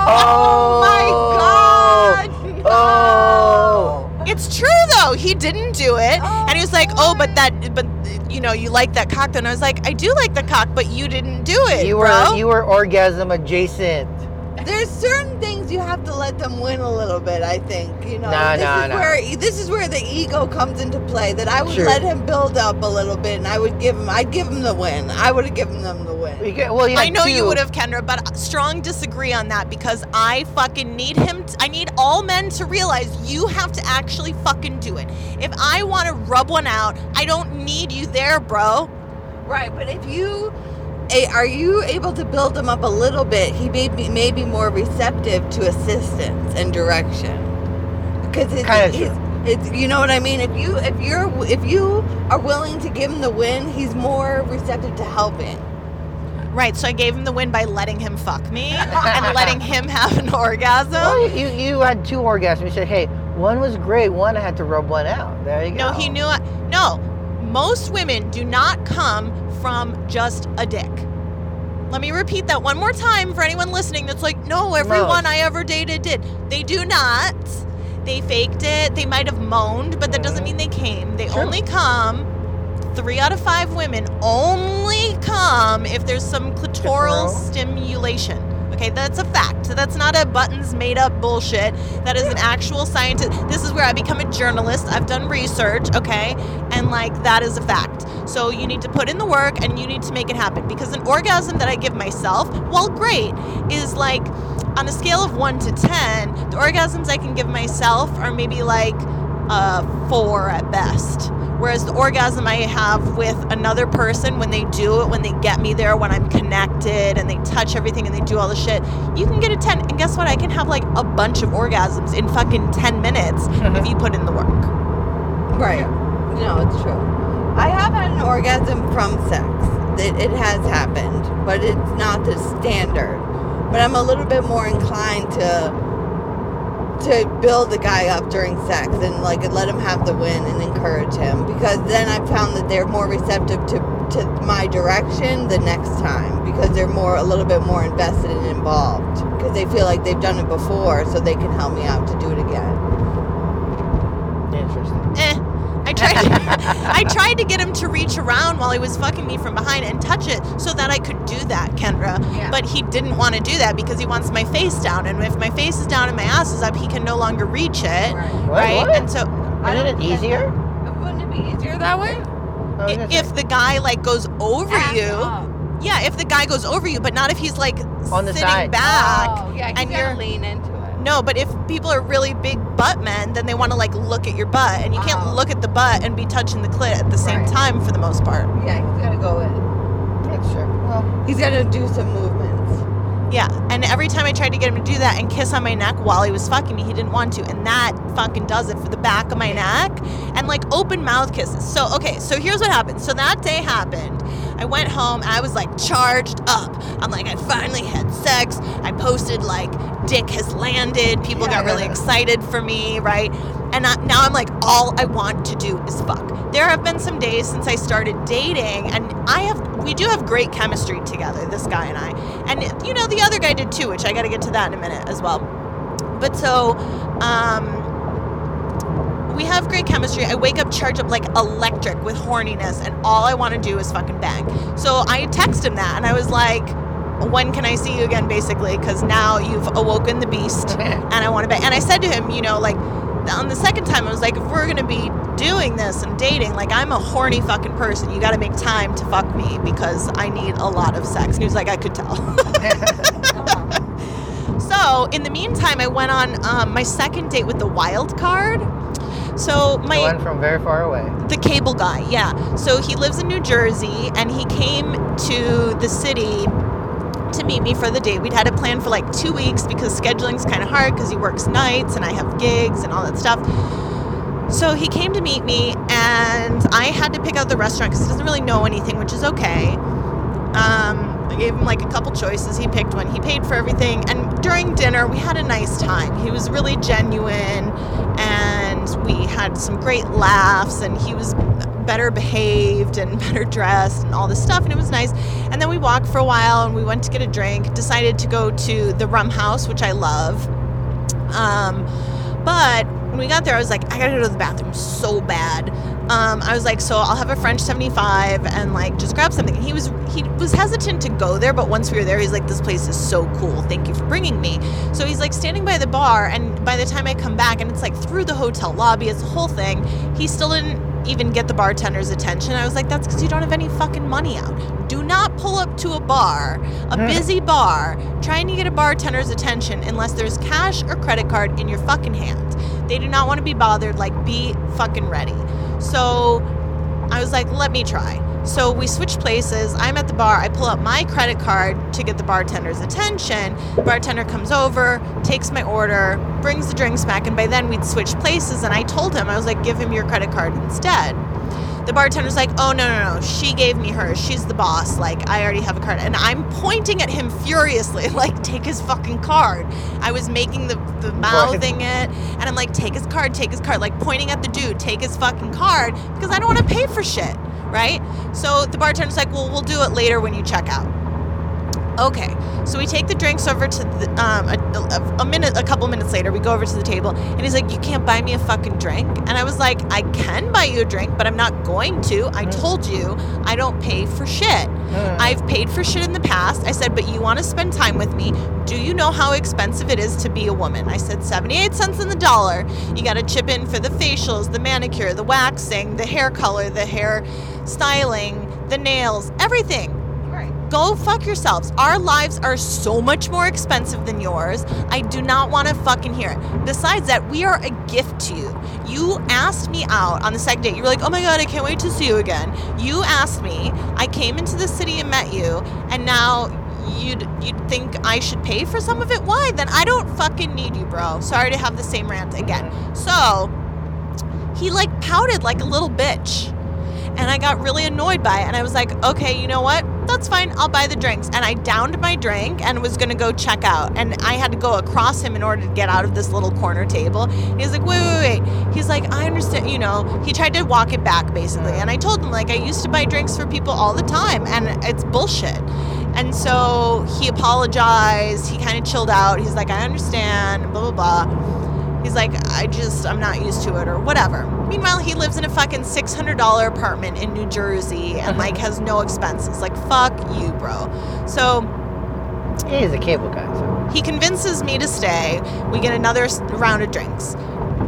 oh my oh. God, Oh. It's true though. He didn't do it, and he was like, "Oh, but that, but you know, you like that cock." And I was like, "I do like the cock, but you didn't do it, You were bro." you were orgasm adjacent. There's certain things you have to let them win a little bit. I think you know. No, this no, is no. where this is where the ego comes into play. That I would Sure. let him build up a little bit, and I would give him. I'd give him the win. I would have given them the win. You get, well, you I had know you would have, Kendra, but strong disagree on that because I fucking need him. t- I need all men to realize you have to actually fucking do it. If I want to rub one out, I don't need you there, bro. Right, but if you are you able to build him up a little bit, he may be, may be more receptive to assistance and direction. Because it's, Kinda it's, it's you know what I mean. If you if you're if you are willing to give him the win, he's more receptive to helping. Right, so I gave him the win by letting him fuck me and letting him have an orgasm. Well, you, you had two orgasms. You said, hey, one was great. One I had to rub one out. There you go. No, he knew. I, no, most women do not come from just a dick. Let me repeat that one more time for anyone listening that's like, no, everyone I ever dated did. They do not. They faked it. They might have moaned, but that doesn't mean they came. They Sure. only come. Three out of five women only come if there's some clitoral Clitoral. stimulation. Okay, that's a fact. That's not a buttons made up bullshit. That is an actual scientist. This is where I become a journalist. I've done research, okay? And like that is a fact. So you need to put in the work and you need to make it happen because an orgasm that I give myself, while great, is like on a scale of 1 to 10, the orgasms I can give myself are maybe like uh, 4 at best. Whereas the orgasm I have with another person when they do it, when they get me there, when I'm connected and they touch everything and they do all the shit, you can get a 10. And guess what? I can have like a bunch of orgasms in fucking 10 minutes if you put in the work. Right. No, it's true. I have had an orgasm from sex. It, it has happened, but it's not the standard. But I'm a little bit more inclined to to build the guy up during sex and like let him have the win and encourage him because then I found that they're more receptive to to my direction the next time because they're more a little bit more invested and involved because they feel like they've done it before so they can help me out to do it again. Interesting. Eh. I tried to, I tried to get him to reach around while he was fucking me from behind and touch it so that I could do that, Kendra. Yeah. But he didn't want to do that because he wants my face down. And if my face is down and my ass is up, he can no longer reach it. What? Right? What? And so Isn't it easier? Wouldn't it be easier that way? I was i- gonna if the guy like goes over you, yeah, if the guy goes over you, but not if he's like On the sitting side. back. Oh, yeah, and and you're- you're lean. No, but if people are really big butt men, then they want to like look at your butt, and you can't Oh. look at the butt and be touching the clit at the same Right. time for the most part. Yeah, he's gotta go in. Yeah, sure. Well, He's gotta do some movements. Yeah, and every time I tried to get him to do that and kiss on my neck while he was fucking me, he didn't want to, and that fucking does it for the back of my neck, and like open mouth kisses. So okay, so here's what happened. So that day happened. I went home I was like charged up. I'm like, I finally had sex. I posted like, dick has landed. People got really Yeah. excited for me, right? And I, now I'm like, all I want to do is fuck. There have been some days since I started dating, and I have, we do have great chemistry together, this guy and I. And, you know, the other guy did too, which I got to get to that in a minute as well. But so, um, we have great chemistry. I wake up charged up like electric with horniness, and all I want to do is fucking bang. So I text him that, and I was like, "When can I see you again?" Basically, because now you've awoken the beast, and I want to bang. And I said to him, you know, like on the second time, I was like, "If we're gonna be doing this and dating, like I'm a horny fucking person. You got to make time to fuck me because I need a lot of sex." And he was like, "I could tell." So, in the meantime, I went on um, my second date with the wild card. So, The my one from very far away. the cable guy, yeah. So he lives in New Jersey, and he came to the city to meet me for the date. We'd had it planned for like two weeks because scheduling's kind of hard because he works nights and I have gigs and all that stuff. So he came to meet me, and I had to pick out the restaurant because he doesn't really know anything, which is okay. Um, I gave him like a couple choices. He picked one. He paid for everything. And during dinner, we had a nice time. He was really genuine, and we had some great laughs. And he was better behaved and better dressed and all this stuff. And it was nice. And then we walked for a while, and we went to get a drink. Decided to go to the Rum House, which I love. Um, but when we got there, I was like, I gotta go to the bathroom so bad. Um, I was like, so I'll have a French 75 and like just grab something. And he was he was hesitant to go there, but once we were there, he's like, this place is so cool. Thank you for bringing me. So he's like standing by the bar, and by the time I come back, and it's like through the hotel lobby, it's the whole thing. He still didn't even get the bartender's attention. I was like, that's because you don't have any fucking money out. Do not pull up to a bar, a busy bar, trying to get a bartender's attention unless there's cash or credit card in your fucking hand. They do not want to be bothered. Like, be fucking ready. So I was like, let me try. So we switch places. I'm at the bar. I pull out my credit card to get the bartender's attention. Bartender comes over, takes my order, brings the drinks back, and by then we'd switched places. And I told him, I was like, give him your credit card instead. The bartender's like, oh, no, no, no. She gave me hers. She's the boss. Like, I already have a card. And I'm pointing at him furiously, like, take his fucking card. I was making the, the mouthing it. And I'm like, take his card, take his card. Like, pointing at the dude, take his fucking card because I don't want to pay for shit. Right? So the bartender's like, well, we'll do it later when you check out. Okay, so we take the drinks over to the, um, a, a, a minute, a couple minutes later, we go over to the table, and he's like, "You can't buy me a fucking drink." And I was like, "I can buy you a drink, but I'm not going to. I told you I don't pay for shit. I've paid for shit in the past." I said, "But you want to spend time with me? Do you know how expensive it is to be a woman?" I said, "78 cents in the dollar. You got to chip in for the facials, the manicure, the waxing, the hair color, the hair styling, the nails, everything." Go fuck yourselves. Our lives are so much more expensive than yours. I do not want to fucking hear it. Besides that, we are a gift to you. You asked me out on the second date. You were like, oh my God, I can't wait to see you again. You asked me. I came into the city and met you. And now you'd, you'd think I should pay for some of it? Why? Then I don't fucking need you, bro. Sorry to have the same rant again. So he like pouted like a little bitch and I got really annoyed by it. And I was like, okay, you know what? That's fine. I'll buy the drinks. And I downed my drink and was gonna go check out. And I had to go across him in order to get out of this little corner table. He's like, wait, wait, wait. He's like, I understand. You know, he tried to walk it back basically. And I told him like I used to buy drinks for people all the time, and it's bullshit. And so he apologized. He kind of chilled out. He's like, I understand. Blah blah blah. He's like, I just, I'm not used to it or whatever. Meanwhile, he lives in a fucking $600 apartment in New Jersey and uh-huh. like has no expenses. Like, fuck you, bro. So He is a cable guy, so. he convinces me to stay. We get another round of drinks.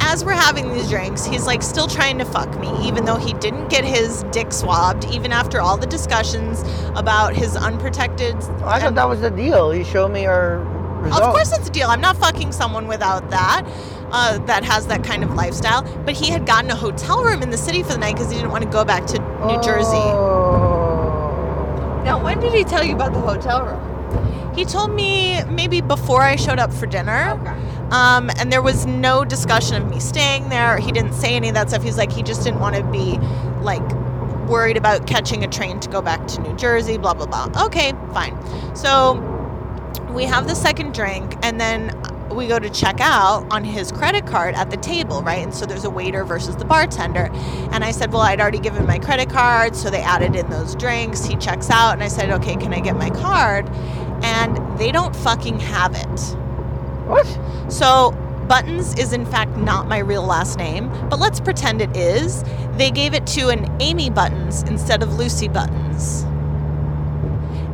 As we're having these drinks, he's like still trying to fuck me, even though he didn't get his dick swabbed, even after all the discussions about his unprotected. Oh, I thought that was the deal. You showed me our results. Of course, it's a deal. I'm not fucking someone without that, uh, that has that kind of lifestyle. But he had gotten a hotel room in the city for the night because he didn't want to go back to New Jersey. Oh. Now, when did he tell you about the hotel room? He He told me maybe before I showed up for dinner. Okay. Um, and there was no discussion of me staying there. He didn't say any of that stuff. He's like, he just didn't want to be like worried about catching a train to go back to New Jersey, blah, blah, blah. Okay, fine. So we have the second drink, and then we go to check out on his credit card at the table, right? And so there's a waiter versus the bartender. And I said, Well, I'd already given my credit card, so they added in those drinks. He checks out, and I said, Okay, can I get my card? And they don't fucking have it. What? So, Buttons is in fact not my real last name, but let's pretend it is. They gave it to an Amy Buttons instead of Lucy Buttons.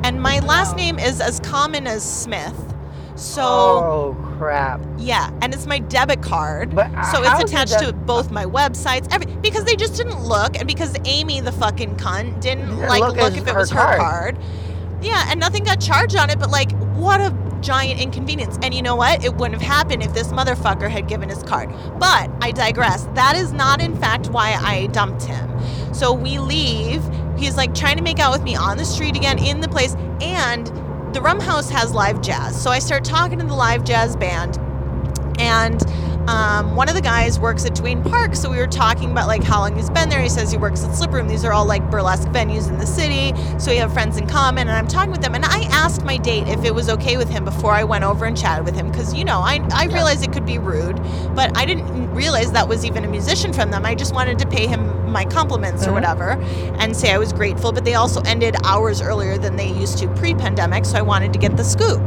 And my last name is as common as Smith. So, oh crap! yeah, and it's my debit card. But, so it's attached to both my websites, every because they just didn't look, and because Amy, the fucking cunt, didn't like look look, if it was her card. card. Yeah, and nothing got charged on it, but like, what a giant inconvenience. And you know what? It wouldn't have happened if this motherfucker had given his card. But I digress. That is not, in fact, why I dumped him. So we leave. He's like trying to make out with me on the street again in the place, and the Rum House has live jazz. So I start talking to the live jazz band, and um, one of the guys works at Duane Park, so we were talking about like how long he's been there. He says he works at Slip Room. These are all like burlesque venues in the city, so we have friends in common. And I'm talking with them, and I asked my date if it was okay with him before I went over and chatted with him, because you know I I realized it could be rude, but I didn't realize that was even a musician from them. I just wanted to pay him my compliments or Mhm. whatever, and say I was grateful. But they also ended hours earlier than they used to pre-pandemic, so I wanted to get the scoop.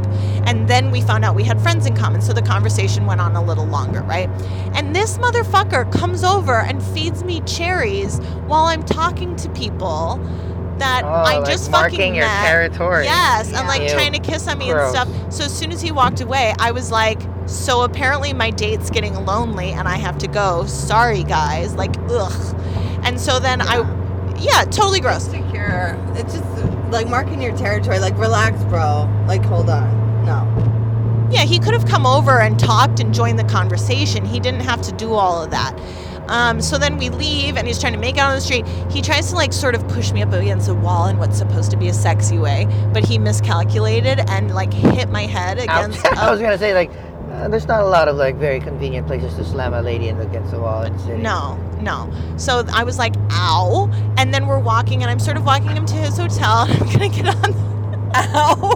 And then we found out we had friends in common, so the conversation went on a little longer, right? And this motherfucker comes over and feeds me cherries while I'm talking to people that Oh, I like just marking fucking your met. territory. Yes, and like Ew. trying to kiss on me Gross. and stuff. So as soon as he walked away, I was like, so apparently my date's getting lonely and I have to go. Sorry guys, like ugh. And so then I yeah, totally gross. Insecure. It's just like marking your territory. Like, relax, bro. Like, hold on. No. Yeah, he could have come over and talked and joined the conversation. He didn't have to do all of that. Um, so then we leave, and he's trying to make out on the street. He tries to like sort of push me up against a wall in what's supposed to be a sexy way, but he miscalculated and like hit my head against. I was gonna say like, uh, there's not a lot of like very convenient places to slam a lady in against the wall in the city. No, no. So I was like, ow. And then we're walking, and I'm sort of walking him to his hotel. And I'm going to get on. Ow.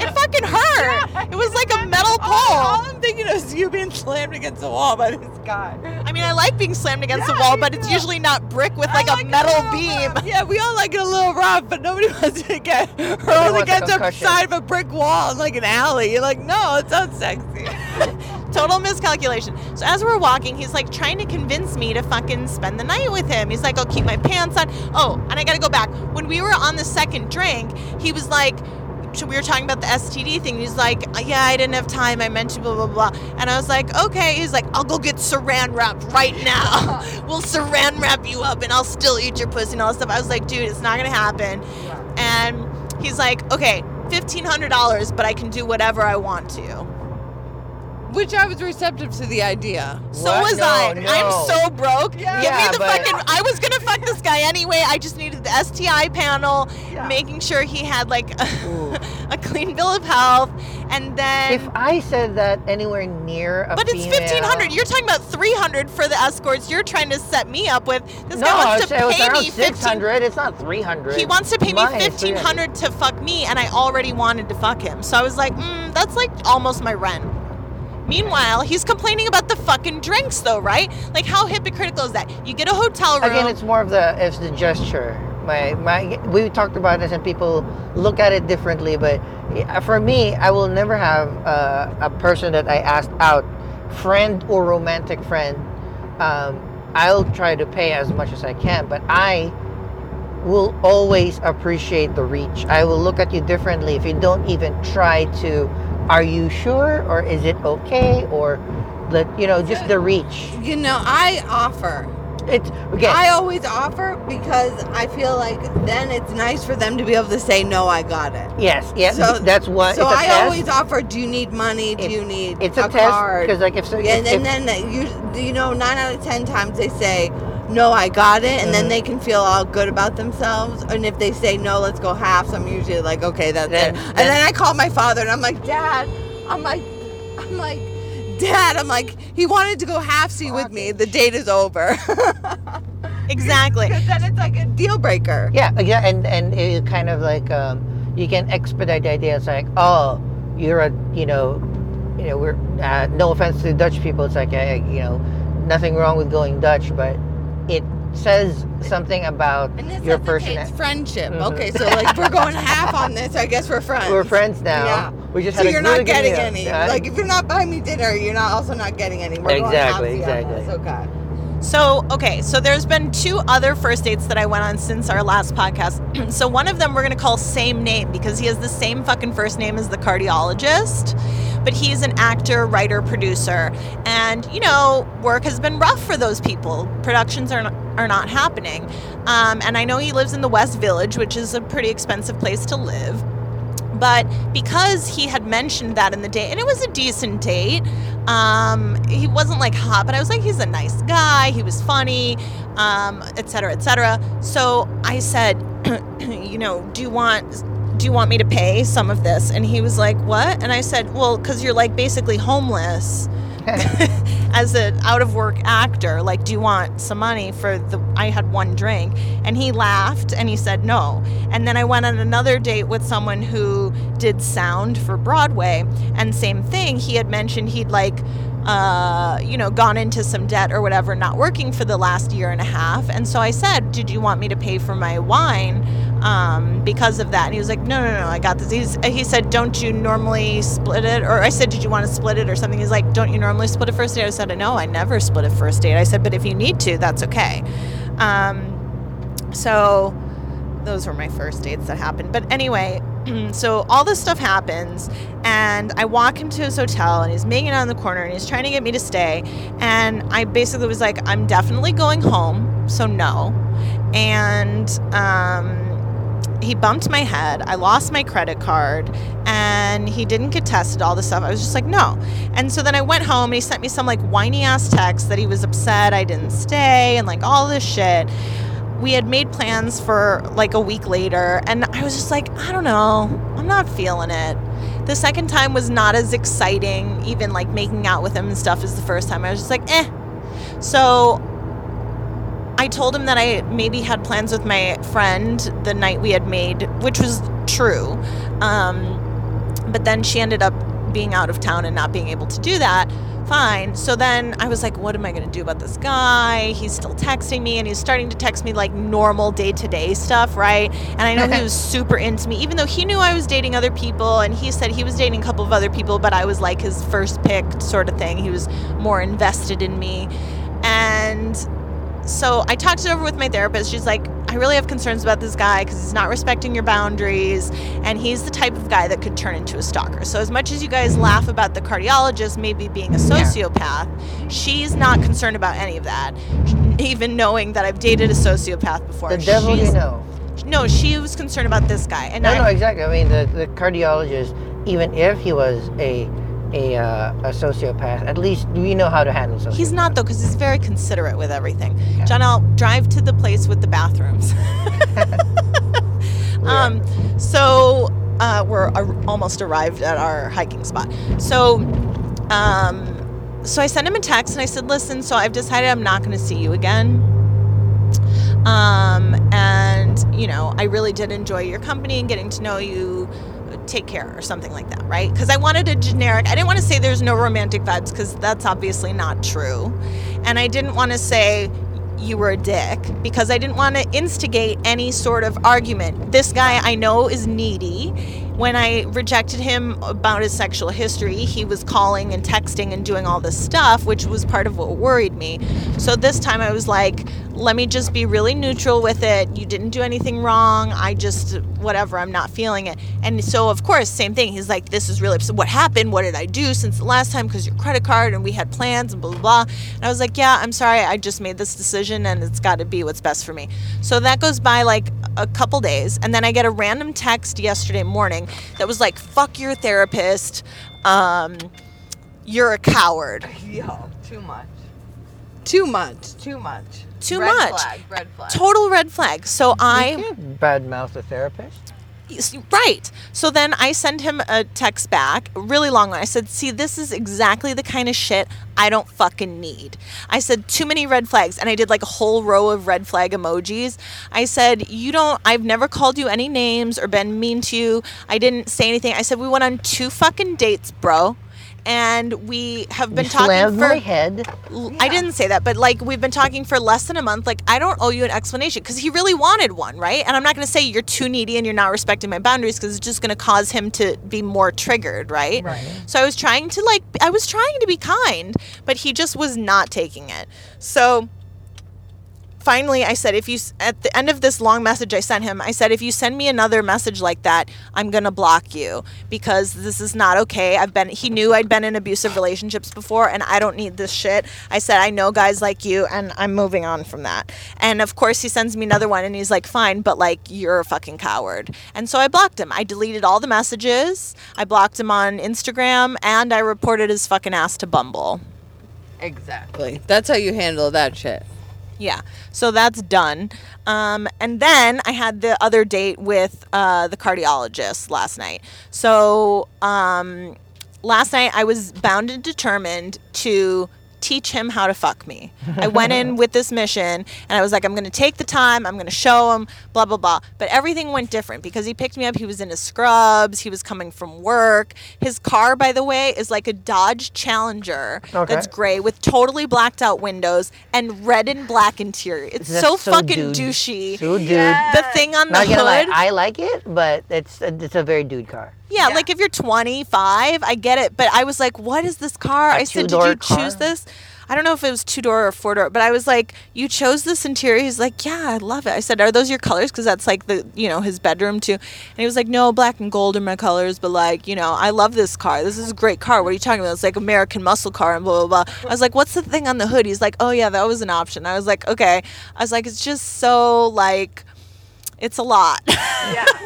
it fucking hurt. It was like a metal oh, All, all pole. I'm thinking is you being slammed against the wall by this guy. I mean, I like being slammed against the wall, but it's usually not brick with like, like a it metal little beam. rough. Yeah, we all like it a little rough, but nobody wants to get hurled wants against the side of a brick wall in like an alley. You're like, no, it sounds sexy. Total miscalculation. So as we're walking, he's like trying to convince me to fucking spend the night with him. He's like, I'll keep my pants on. Oh, and I gotta go back. When we were on the second drink, he was like, we were talking about the STD thing. He's like, yeah, I didn't have time. I meant to blah blah blah. And I was like, okay. He's like, I'll go get saran wrap right now. we'll saran wrap you up, and I'll still eat your pussy and all that stuff. I was like, dude, it's not gonna happen. And he's like, okay, fifteen hundred dollars, but I can do whatever I want to. Which I was receptive to the idea. So What? was No, I. no. I'm so broke. Yeah. Give me the but- fucking. I was gonna fuck this guy anyway. I just needed the STI panel, making sure he had like Ooh. a, clean bill of health, and then. If I said that anywhere near a but it's female- fifteen hundred. You're talking about three hundred for the escorts. You're trying to set me up with. This no, guy wants to it was pay around me six fifteen. hundred. It's not three hundred. He wants to pay me fifteen 300. hundred to fuck me, and I already wanted to fuck him. So I was like, mm, that's like almost my rent. Meanwhile, he's complaining about the fucking drinks, though, right? Like, how hypocritical is that? You get a hotel room. Again, it's more of the it's the gesture. My my we talked about this and people look at it differently, but for me, I will never have uh, a person that I asked out, friend or romantic friend. Um, I'll try to pay as much as I can, but I will always appreciate the reach. I will look at you differently if you don't even try to. Are you sure, or is it okay, or the you know just the reach. You know, I offer. It's okay I always offer because I feel like then it's nice for them to be able to say, no, I got it. Yes, yes, So- that's what. So i test. always offer, do you need money? Do you need It's a, a test because, like, if so, Yeah, if, and then you you know nine out of ten times they say no, I got it, and then Mhm. they can feel all good about themselves. And if they say no, let's go halves, I'm usually like, okay, that's Then- it. And then- then I call my father, and I'm like, Dad, I'm like, I'm like, Dad, I'm like, he wanted to go halfsy with me. The date is over. Exactly. Because then it's like a deal breaker. Yeah, yeah, and and it kind of like um, you can expedite the idea. It's like, oh, you're a, you know, you know, we're uh, no offense to Dutch people. It's like, uh, you know, nothing wrong with going Dutch, but it says something about And this your friendship. Mhm. Okay, so like we're going half on this. I guess we're friends. We're friends now. Yeah. We just So you're not getting any. Like if you're not buying me dinner, you're not also not getting any. We're Exactly, exactly. Okay. So, okay, so there's been two other first dates that I went on since our last podcast. so, one of them we're going to call same name because he has the same fucking first name as the cardiologist, but he's an actor, writer, producer. And, you know, work has been rough for those people. Productions are not, are not happening. Um, and I know he lives in the West Village, which is a pretty expensive place to live. But because he had mentioned that in the date, and it was a decent date, um, he wasn't like hot, but I was like, he's a nice guy, he was funny, um, et cetera, et cetera. So I said, you know, do you want do you want me to pay some of this? And he was like, what? And I said, well, because you're like basically homeless as an out of work actor like do you want some money for the i had one drink? And he laughed and he said no. And then i went on another date with someone who did sound for broadway and same thing he had mentioned he'd like uh, you know, gone into some debt or whatever, not working for the last year and a half. And so I said, Did you want me to pay for my wine um, because of that? And he was like, No, no, no, I got this. He's, he said, Don't you normally split it? Or I said, Did you want to split it or something? He's like, Don't you normally split a first date? I said, No, I never split a first date. I said, But if you need to, that's okay. Um, so those were my first dates that happened. But anyway, so all this stuff happens, and I walk him to his hotel, and he's making out in the corner, and he's trying to get me to stay. And I basically was like, I'm definitely going home, so no. And um, he bumped my head. I lost my credit card, and he didn't get tested. All this stuff. I was just like, no. And so then I went home, and he sent me some like whiny ass text that he was upset I didn't stay, and like all this shit we had made plans for like a week later and i was just like i don't know i'm not feeling it the second time was not as exciting even like making out with him and stuff as the first time i was just like eh so i told him that i maybe had plans with my friend the night we had made which was true um, but then she ended up being out of town and not being able to do that fine. So then I was like, what am I going to do about this guy? He's still texting me and he's starting to text me like normal day to day stuff, right? And I know he was super into me, even though he knew I was dating other people and he said he was dating a couple of other people, but I was like his first pick sort of thing. He was more invested in me. And so I talked it over with my therapist. She's like, I really have concerns about this guy because he's not respecting your boundaries, and he's the type of guy that could turn into a stalker. So, as much as you guys laugh about the cardiologist maybe being a sociopath, she's not concerned about any of that, even knowing that I've dated a sociopath before. The devil you know. No, she was concerned about this guy, and No, I, no, exactly. I mean, the, the cardiologist, even if he was a a, uh, a sociopath, at least we know how to handle sociopaths. He's not though, because he's very considerate with everything. John, I'll drive to the place with the bathrooms. um, so uh, we're ar- almost arrived at our hiking spot. So, um, so I sent him a text and I said, "Listen, so I've decided I'm not going to see you again." Um, and you know, I really did enjoy your company and getting to know you. Take care, or something like that, right? Because I wanted a generic. I didn't want to say there's no romantic vibes because that's obviously not true, and I didn't want to say you were a dick because I didn't want to instigate any sort of argument. This guy I know is needy. When I rejected him about his sexual history, he was calling and texting and doing all this stuff, which was part of what worried me. So this time I was like, let me just be really neutral with it. You didn't do anything wrong. I just, whatever, I'm not feeling it. And so, of course, same thing. He's like, this is really. What happened? What did I do since the last time? Because your credit card and we had plans and blah, blah, blah. And I was like, yeah, I'm sorry. I just made this decision and it's got to be what's best for me. So that goes by like a couple days. And then I get a random text yesterday morning that was like, fuck your therapist. Um, you're a coward. Yo, too much. Too much. Too much. Too red much. Flag, red flag. Total red flag. So You I can't badmouth a therapist. Right. So then I send him a text back, really long one. I said, See, this is exactly the kind of shit I don't fucking need. I said, Too many red flags. And I did like a whole row of red flag emojis. I said, You don't, I've never called you any names or been mean to you. I didn't say anything. I said, We went on two fucking dates, bro. And we have been you talking slammed for. my head. I didn't say that, but like we've been talking for less than a month. Like I don't owe you an explanation because he really wanted one, right? And I'm not going to say you're too needy and you're not respecting my boundaries because it's just going to cause him to be more triggered, right? Right. So I was trying to like I was trying to be kind, but he just was not taking it. So finally I said if you at the end of this long message I sent him I said if you send me another message like that I'm going to block you because this is not okay. I've been he knew I'd been in abusive relationships before and I don't need this shit. I said I know guys like you and I'm moving on from that. And of course he sends me another one and he's like fine but like you're a fucking coward. And so I blocked him. I deleted all the messages. I blocked him on Instagram and I reported his fucking ass to Bumble. Exactly. That's how you handle that shit. Yeah. So that's done. Um, and then I had the other date with uh, the cardiologist last night. So um, last night I was bound and determined to teach him how to fuck me. I went in with this mission and I was like, I'm going to take the time, I'm going to show him, blah, blah, blah. But everything went different because he picked me up. He was in his scrubs, he was coming from work. His car, by the way, is like a Dodge Challenger Okay. that's gray with totally blacked out windows and red and black interior. It's That's so, so fucking dude. douchey. So dude. The thing on the Not gonna lie, hood. I like it, but it's it's a very dude car. Yeah, Yeah. like if you're 25, I get it. But I was like, what is this car? I said, did you choose this? I don't know if it was two door or four door, but I was like, you chose this interior. He's like, yeah, I love it. I said, are those your colors? Because that's like the, you know, his bedroom too. And he was like, no, black and gold are my colors, but like, you know, I love this car. This is a great car. What are you talking about? It's like American muscle car and blah, blah, blah. I was like, what's the thing on the hood? He's like, oh, yeah, that was an option. I was like, okay. I was like, it's just so like, it's a lot. Yeah.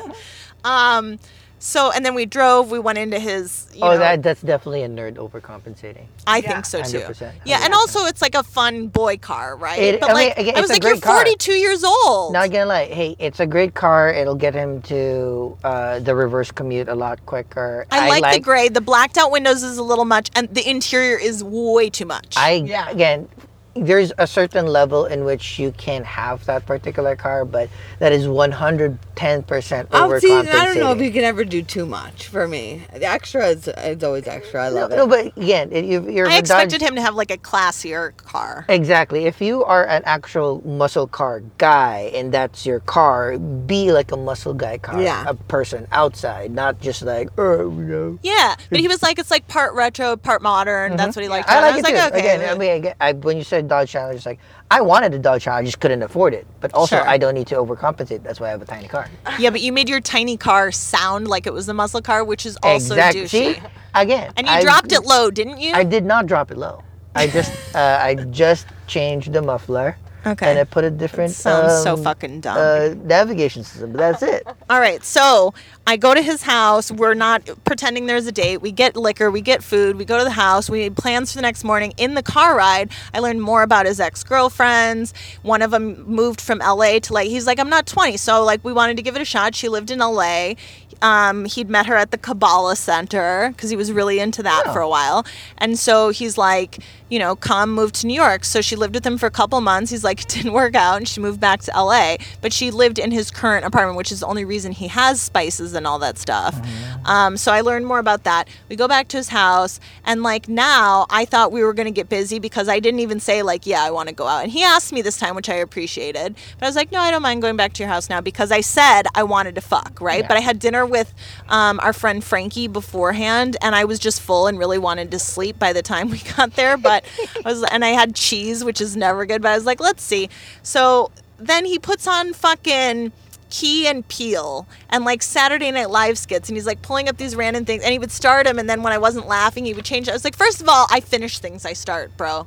Um, so and then we drove. We went into his. You oh, know, that that's definitely a nerd overcompensating. I Yeah. think so too. 100%, Yeah, and also it's like a fun boy car, right? It- but I mean, like, again, I was a like, you're great car. 42 years old. Not gonna lie, hey, it's a great car. It'll get him to uh, the reverse commute a lot quicker. I like, the gray. The blacked out windows is a little much, and the interior is way too much. I Yeah. again, there's a certain level in which you can have that particular car, but that is 110 percent I'll overcompensating. see. I don't know if you can ever do too much for me. The extra is it's always extra. I no, love no, it. but again, if you- you're I a expected Dodge- him to have like a classier car. Exactly. If you are an actual muscle car guy and that's your car, be like a muscle guy car, Yeah. a person outside, not just like, oh, you know. Yeah, but he was like, it's like part retro, part modern. That's what he liked. Mm-hmm. I like it. it I was too. like, okay. Again, I mean, again, I, when you said Dodge Challenger, like I wanted a Dodge Challenger, I just couldn't afford it. But also, Sure. I don't need to overcompensate. That's why I have a tiny car. yeah, but you made your tiny car sound like it was a muscle car, which is also exactly. douchey. See, again, And you I- dropped it low, didn't you? I did not drop it low. I just, uh, I just changed the muffler. Okay. And I put a different. Sounds so um, fucking dumb. Uh, navigation system, but that's it. All right, so I go to his house. We're not pretending there's a date. We get liquor, we get food, we go to the house, we made plans for the next morning. In the car ride, I learned more about his ex girlfriends. One of them moved from LA to like, he's like, I'm not 20. So, like, we wanted to give it a shot. She lived in LA. Um, he'd met her at the Kabbalah Center because he was really into that for a while. And so he's like, you know, come move to New York. So she lived with him for a couple months. He's like, it didn't work out. And she moved back to LA. But she lived in his current apartment, which is the only reason he has spices and all that stuff. Um, so I learned more about that. We go back to his house. And like now, I thought we were going to get busy because I didn't even say, like, yeah, I want to go out. And he asked me this time, which I appreciated. But I was like, no, I don't mind going back to your house now because I said I wanted to fuck, right? Yeah. But I had dinner with um, our friend Frankie beforehand, and I was just full and really wanted to sleep by the time we got there. But I was, and I had cheese, which is never good. But I was like, let's see. So then he puts on fucking. Key and Peele and like Saturday Night Live skits, and he's like pulling up these random things, and he would start them, and then when I wasn't laughing, he would change. it. I was like, first of all, I finish things I start, bro.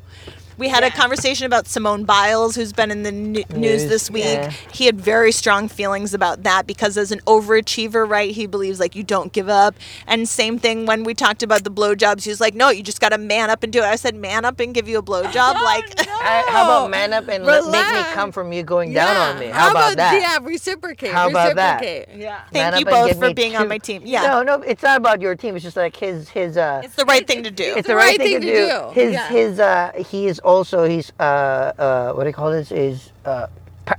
We had a conversation about Simone Biles, who's been in the n- news News, this week. yeah. He had very strong feelings about that because, as an overachiever, right, he believes like you don't give up. And same thing when we talked about the blowjobs, he was like, "No, you just got to man up and do it." I said, "Man up and give you a blowjob." like, I, how about man up and let, make me Relax. come from you going down on me? How, about, that? Yeah, reciprocate. How about that? reciprocate. Yeah. Thank Man you both for me being on my team. Yeah. No, no, it's not about your team. It's just like his his uh. it's the right thing to do. it's the right, thing, to do. His Yeah. his uh he is also he's uh uh what do you call this is uh pa-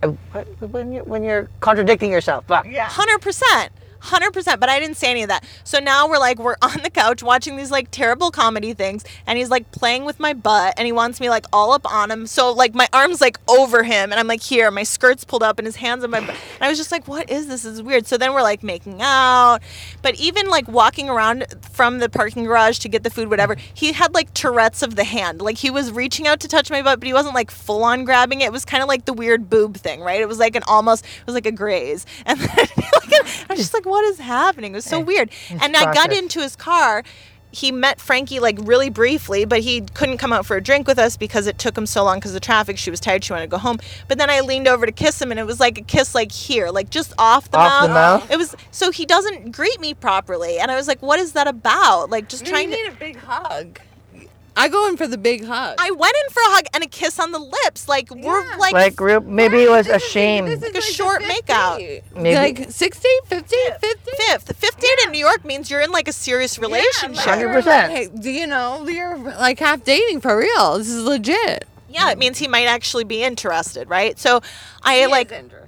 when you when you're contradicting yourself. Fuck. Yeah. Hundred percent. Hundred percent, but I didn't say any of that. So now we're like, we're on the couch watching these like terrible comedy things, and he's like playing with my butt, and he wants me like all up on him. So like my arms like over him, and I'm like here, my skirt's pulled up, and his hands on my butt. And I was just like, what is this? This is weird. So then we're like making out, but even like walking around from the parking garage to get the food, whatever, he had like Tourette's of the hand. Like he was reaching out to touch my butt, but he wasn't like full on grabbing it. It was kind of like the weird boob thing, right? It was like an almost, it was like a graze, and then like, I was just like, what is happening? It was so weird. it's And I got into his car. He met Frankie like really briefly, but he couldn't come out for a drink with us because it took him so long because of traffic. She was tired. She wanted to go home. But then I leaned over to kiss him, and it was like a kiss like here, like just off the Off mouth. the mouth? It was so he doesn't greet me properly, and I was like, what is that about? Like just You trying to. need a big hug. I go in for the big hug. I went in for a hug and a kiss on the lips. Like we're Yeah. like, Like real, maybe it was a shame. this is a short fifth makeout. Maybe- Like 60, 50, 50? fifth. Fifth date in New York means you're in like a serious relationship. Yeah, like, 100%. Hey, do you know, you're like half dating for real. This is legit. Yeah, it means he might actually be interested, right? So I like interested.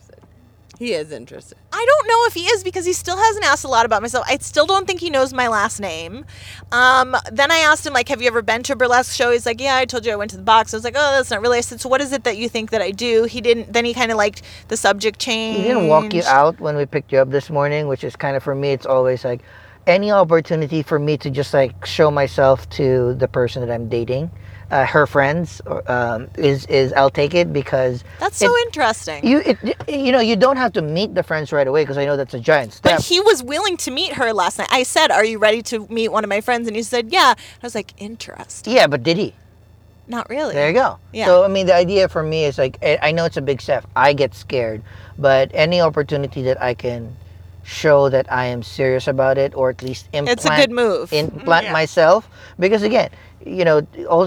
He is interested. I don't know if he is because he still hasn't asked a lot about myself. I still don't think he knows my last name. Um, then I asked him like, "Have you ever been to a burlesque show?" He's like, "Yeah, I told you I went to the box." I was like, "Oh, that's not really." I said, "So what is it that you think that I do?" He didn't. Then he kind of liked the subject change. He didn't walk you out when we picked you up this morning, which is kind of for me. It's always like any opportunity for me to just like show myself to the person that I'm dating, uh, her friends, um, is is I'll take it because That's so it- interesting. you it, you know you don't have to meet the friends right away because I know that's a giant step. but he was willing to meet her last night. I said, "Are you ready to meet one of my friends?" And he said, "Yeah." I was like, "Interesting." yeah, but did he? Not really. There you go. Yeah. So I mean, the idea for me is like I I know it's a big step. I get scared, but any opportunity that I can show that I am serious about it, or at least implant, It's a good move. implant mm, Yeah. myself, because again, you know,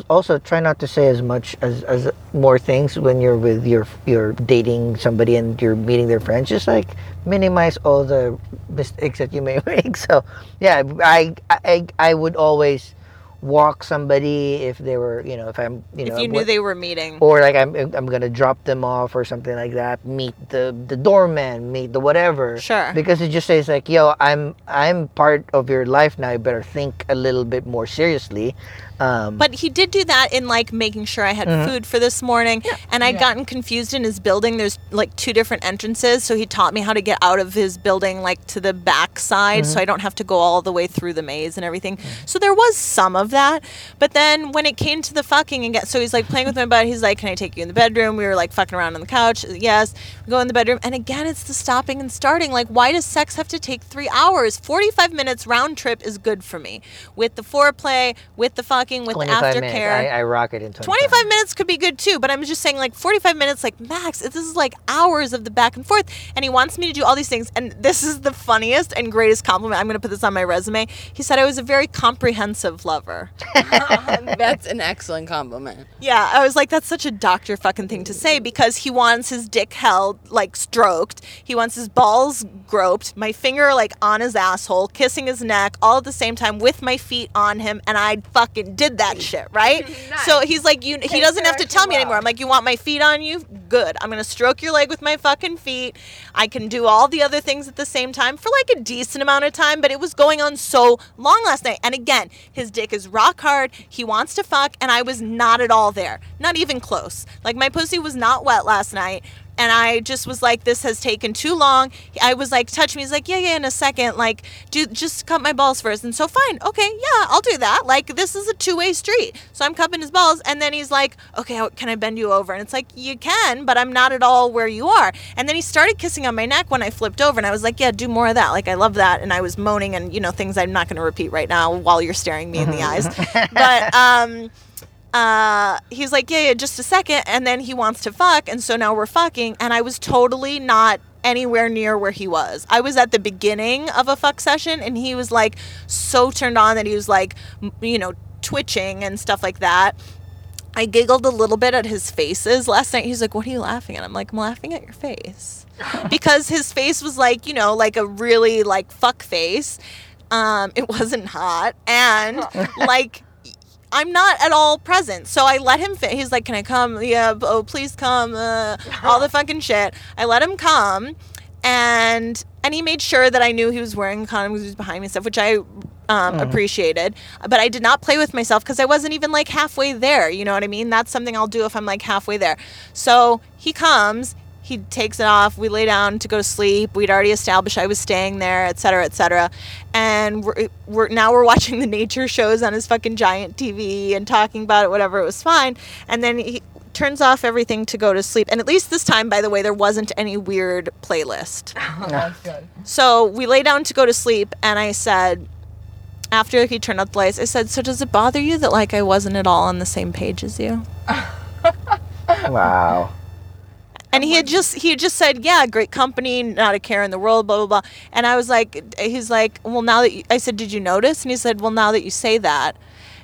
also try not to say as much as, as more things when you're with your you're dating somebody and you're meeting their friends. Just like minimize all the mistakes that you may make. So yeah, I I I would always walk somebody if they were you know if I'm you know if you knew what- they were meeting. or like I'm I'm gonna drop them off or something like that. Meet the the doorman, meet the whatever. Sure. Because it just says like, yo, I'm I'm part of your life now. You better think a little bit more seriously. Um, But he did do that in like making sure I had mm-hmm. food for this morning. And I'd gotten confused in his building. There's like two different entrances. So he taught me how to get out of his building like to the back side mm-hmm. so I don't have to go all the way through the maze and everything. Mm-hmm. So there was some of that. But then when it came to the fucking and get so he's like playing with my butt, he's like, Can I take you in the bedroom? We were like fucking around on the couch. Yes. We go in the bedroom. And again it's the stopping and starting. Like, why does sex have to take three hours? Forty five minutes round trip is good for me. With the foreplay, with the fucking, with the 25 minutes. aftercare. I, I rock it in 25. 25 minutes could be good too, but I'm just saying like 45 minutes, like max. This is like hours of the back and forth. And he wants me to do all these things. And this is the funniest and greatest compliment. I'm going to put this on my resume. He said I was a very comprehensive lover. That's an excellent compliment. Yeah, I was like, that's such a doctor fucking thing to say because he wants his dick held, like stroked. He wants his balls groped, my finger like on his asshole, kissing his neck, all at the same time with my feet on him, and I fucking did that shit, right? So he's like, you. He doesn't have to tell me anymore. I'm like, you want my feet on you? Good. I'm gonna stroke your leg with my fucking feet. I can do all the other things at the same time for like a decent amount of time, but it was going on so long last night. And again, his dick is rock hard. He wants to fuck, and I was not at all there. Not even close. Like my pussy was not wet last night. And I just was like, this has taken too long. I was like, touch me. He's like, yeah, yeah, in a second. Like, do just cut my balls first. And so, fine, okay, yeah, I'll do that. Like, this is a two way street. So I'm cupping his balls. And then he's like, okay, can I bend you over? And it's like, you can, but I'm not at all where you are. And then he started kissing on my neck when I flipped over. And I was like, yeah, do more of that. Like, I love that. And I was moaning and, you know, things I'm not going to repeat right now while you're staring me in the eyes. But, um, uh, he's like, yeah, yeah, just a second. And then he wants to fuck. And so now we're fucking. And I was totally not anywhere near where he was. I was at the beginning of a fuck session and he was like so turned on that he was like, you know, twitching and stuff like that. I giggled a little bit at his faces last night. He's like, What are you laughing at? I'm like, I'm laughing at your face. because his face was like, you know, like a really like fuck face. Um, it wasn't hot. And like, I'm not at all present. So I let him fit. He's like, Can I come? Yeah, oh, please come. Uh, all the fucking shit. I let him come. And and he made sure that I knew he was wearing a condom because he was behind me and stuff, which I um, appreciated. But I did not play with myself because I wasn't even like halfway there. You know what I mean? That's something I'll do if I'm like halfway there. So he comes, he takes it off. We lay down to go to sleep. We'd already established I was staying there, et cetera, et cetera. And we're, we're now we're watching the nature shows on his fucking giant TV and talking about it, whatever. It was fine. And then he turns off everything to go to sleep. And at least this time, by the way, there wasn't any weird playlist. Oh, that's good. So we lay down to go to sleep, and I said, after he turned out the lights, I said, "So does it bother you that like I wasn't at all on the same page as you?" Wow. And he had just he had just said, "Yeah, great company, not a care in the world, blah blah blah." And I was like, he's like, "Well, now that you, I said, did you notice?" And he said, "Well, now that you say that,"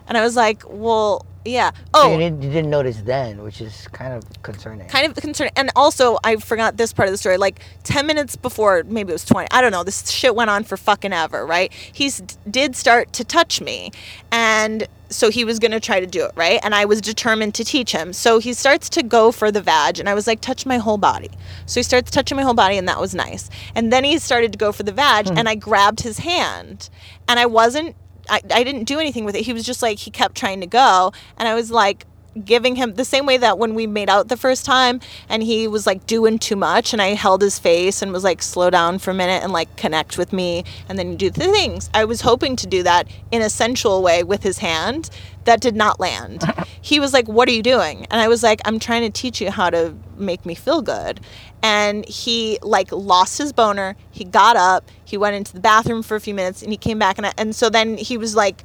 and I was like, "Well, yeah." Oh, you, didn't, you didn't notice then, which is kind of concerning. kind of concerned. And also, I forgot this part of the story. Like ten minutes before, maybe it was twenty. I don't know. This shit went on for fucking ever, right? He did start to touch me, and so he was gonna try to do it, right? And I was determined to teach him. So he starts to go for the vag, and I was like, touch my whole body. So he starts touching my whole body, and that was nice. And then he started to go for the vag, hmm. and I grabbed his hand, and I wasn't. I, I didn't do anything with it. He was just like he kept trying to go, and I was like, giving him the same way that when we made out the first time and he was like doing too much and I held his face and was like slow down for a minute and like connect with me and then do the things. I was hoping to do that in a sensual way with his hand that did not land. he was like, "What are you doing?" And I was like, "I'm trying to teach you how to make me feel good." And he like lost his boner. He got up, he went into the bathroom for a few minutes and he came back and I, and so then he was like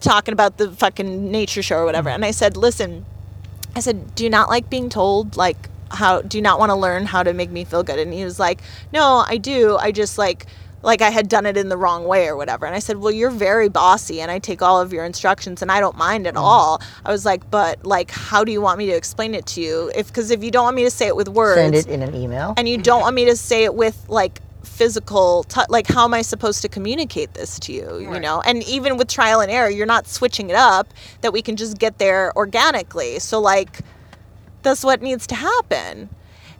talking about the fucking nature show or whatever. Mm-hmm. And I said, listen, I said, do you not like being told, like, how, do you not want to learn how to make me feel good? And he was like, no, I do. I just like, like I had done it in the wrong way or whatever. And I said, well, you're very bossy and I take all of your instructions and I don't mind at mm. all. I was like, but like, how do you want me to explain it to you? If, cause if you don't want me to say it with words Send it in an email. and you don't want me to say it with like physical tou like how am i supposed to communicate this to you you know and even with trial and error you're not switching it up that we can just get there organically so like that's what needs to happen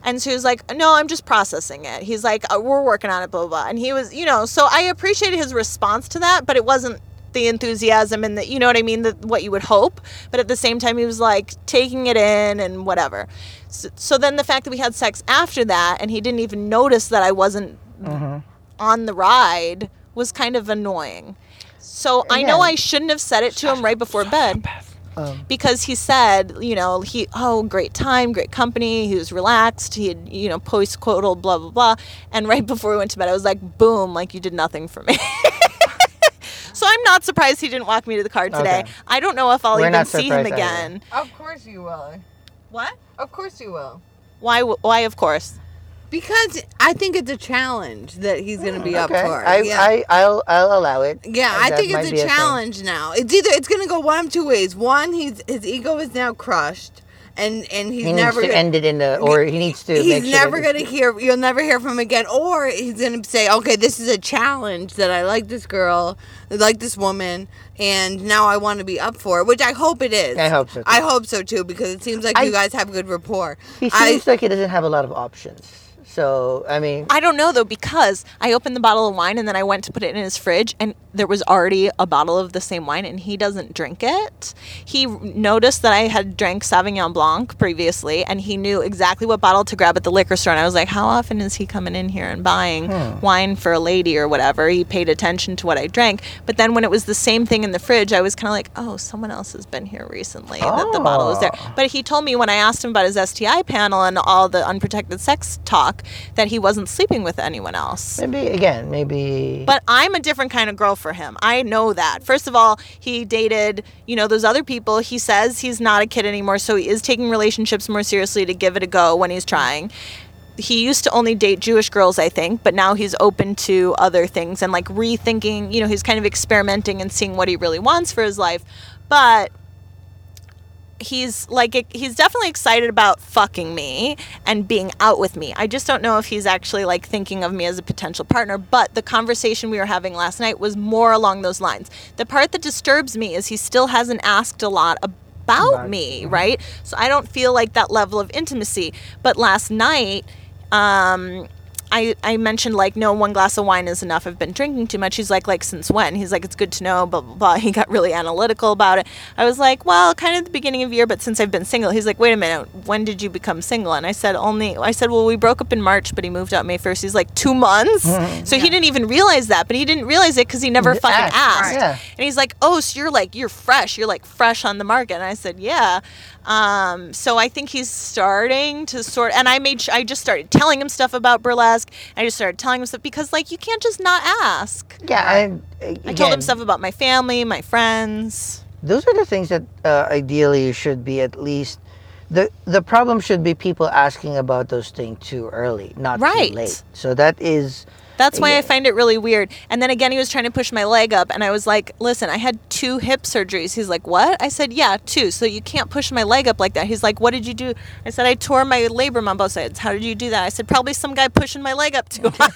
and so he was like no i'm just processing it. He's like "Uh, we're working on it blah blah blah. And he was you know so i appreciated his response to that but it wasn't the enthusiasm and the you know what i mean the, what you would hope. But at the same time he was like taking it in and whatever. So, so then the fact that we had sex after that and he didn't even notice that i wasn't on the ride was kind of annoying. So i know i shouldn't have said it to him right before bed Um, because he said, you know, he oh great time, great company. He was relaxed. He had you know postcoital blah blah blah. And right before we went to bed, I was like, boom, like you did nothing for me. so I'm not surprised he didn't walk me to the car today. Okay. I don't know if I'll We're even see him surprised either. again. Of course you will. What? Of course you will. Why? Why? Of course. Because I think it's a challenge that he's going to be up okay. for. I, yeah. I, I'll, I'll allow it. yeah, I think it's a challenge now. It's either it's going to go one of two ways. One, he's his ego is now crushed, and and he's He never needs to gonna, end it in the, or he needs to. he's make sure never going to hear. You'll never hear from him again. Or he's going to say, "Okay, this is a challenge that I like this girl, I like this woman, and now I want to be up for it." Which I hope it is. I hope so, too. I hope so too because it seems like I- you guys have good rapport. He I- seems like he doesn't have a lot of options. So I mean, I don't know though because I opened the bottle of wine and then I went to put it in his fridge and there was already a bottle of the same wine and he doesn't drink it. He noticed that I had drank Sauvignon Blanc previously and he knew exactly what bottle to grab at the liquor store and I was like, how often is he coming in here and buying hmm. wine for a lady or whatever? He paid attention to what I drank, but then when it was the same thing in the fridge, I was kind of like, oh, someone else has been here recently that the bottle was there. Oh. But he told me when I asked him about his STI panel and all the unprotected sex talk that he wasn't sleeping with anyone else. Maybe again, maybe. But I'm a different kind of girl for him. I know that. First of all, he dated, you know, those other people. He says he's not a kid anymore, so he is taking relationships more seriously to give it a go when he's trying. He used to only date Jewish girls, I think, but now he's open to other things and like rethinking, you know, he's kind of experimenting and seeing what he really wants for his life. But he's like he's definitely excited about fucking me and being out with me. I just don't know if he's actually like thinking of me as a potential partner, but the conversation we were having last night was more along those lines. The part that disturbs me is he still hasn't asked a lot about me, right? So I don't feel like that level of intimacy. But last night um I, I mentioned like no one glass of wine is enough. I've been drinking too much. He's like like since when? He's like it's good to know. Blah blah blah. He got really analytical about it. I was like well kind of the beginning of the year, but since I've been single, he's like wait a minute. When did you become single? And I said only. I said well we broke up in March, but he moved out May first. He's like two months. Mm-hmm. So he didn't even realize that, but he didn't realize it because he never fucking ask, asked. yeah. And he's like, "Oh, so you're like you're fresh. You're like fresh on the market." And I said, "Yeah." Um, so I think he's starting to sort. And I made. I just started telling him stuff about burlesque. I just started telling him stuff because like you can't just not ask. yeah, I, I told him stuff about my family, my friends. Those are the things that uh, ideally should be at least. The, the problem should be people asking about those things too early, not Right. too late. So that is That's why Yeah. I find it really weird. And then again, he was trying to push my leg up, and I was like, "Listen, I had two hip surgeries." He's like, "What?" I said, "Yeah, two. So you can't push my leg up like that." He's like, "What did you do?" I said, "I tore my labrum on both sides." How did you do that? I said, "Probably some guy pushing my leg up too high."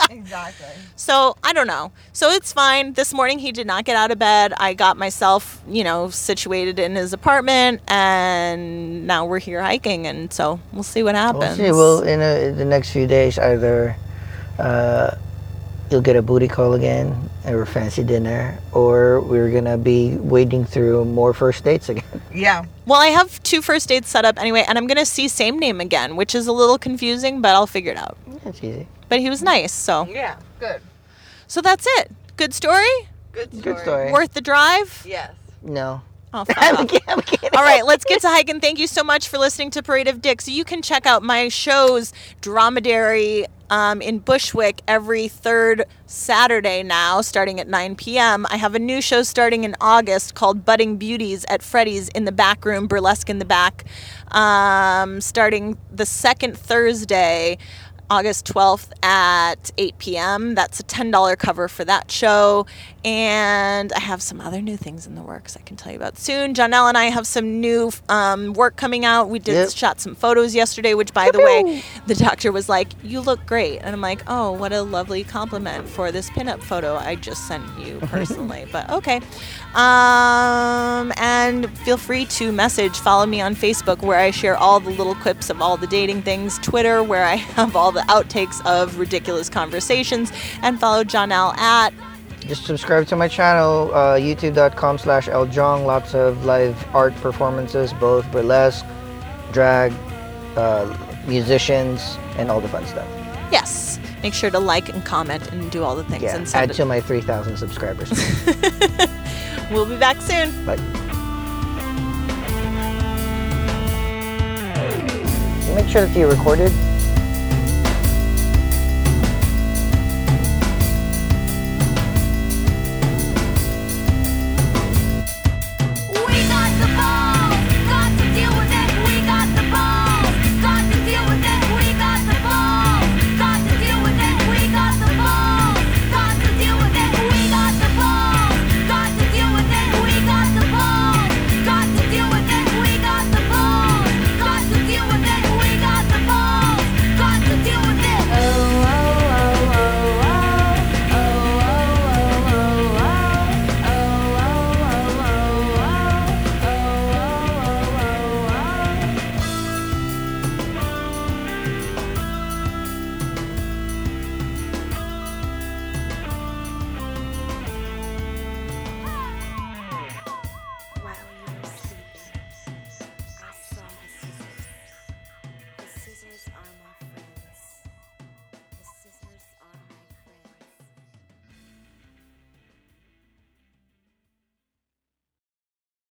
exactly. so I don't know. So it's fine. This morning he did not get out of bed. I got myself, you know, situated in his apartment, and now we're here hiking, and so we'll see what happens. We'll see. Well, in uh the next few days, either uh, you'll get a booty call again, or a fancy dinner, or we're gonna be wading through more first dates again. Yeah. Well, I have two first dates set up anyway, and I'm gonna see same name again, which is a little confusing, but I'll figure it out. That's easy. But he was nice, so Yeah. Good. so that's it. Good story. Good story. Good story. Worth the drive. Yes. No. Oh, I'm kidding. I'm kidding. All right, let's get to hiking. Thank you so much for listening to Parade of Dicks. You can check out my shows, Dromedary um, in Bushwick, every third Saturday now, starting at 9 p.m. I have a new show starting in August called Budding Beauties at Freddy's in the back room, Burlesque in the back, um, starting the second Thursday. August 12th at 8 p.m. That's a $10 cover for that show. And I have some other new things in the works I can tell you about soon. Janelle and I have some new um, work coming out. We did Yep. shot some photos yesterday, which, by the way, the doctor was like, You look great. And I'm like, Oh, what a lovely compliment for this pinup photo I just sent you personally. but okay. Um, and feel free to message, follow me on Facebook where I share all the little clips of all the dating things, Twitter where I have all the outtakes of ridiculous conversations, and follow Janelle at Just subscribe to my channel, uh, youtube.com slash eljong. Lots of live art performances, both burlesque, drag, uh, musicians, and all the fun stuff. yes. Make sure to like and comment and do all the things Yeah, and add it. to my 3,000 subscribers. We'll be back soon. Bye. Make sure that you recorded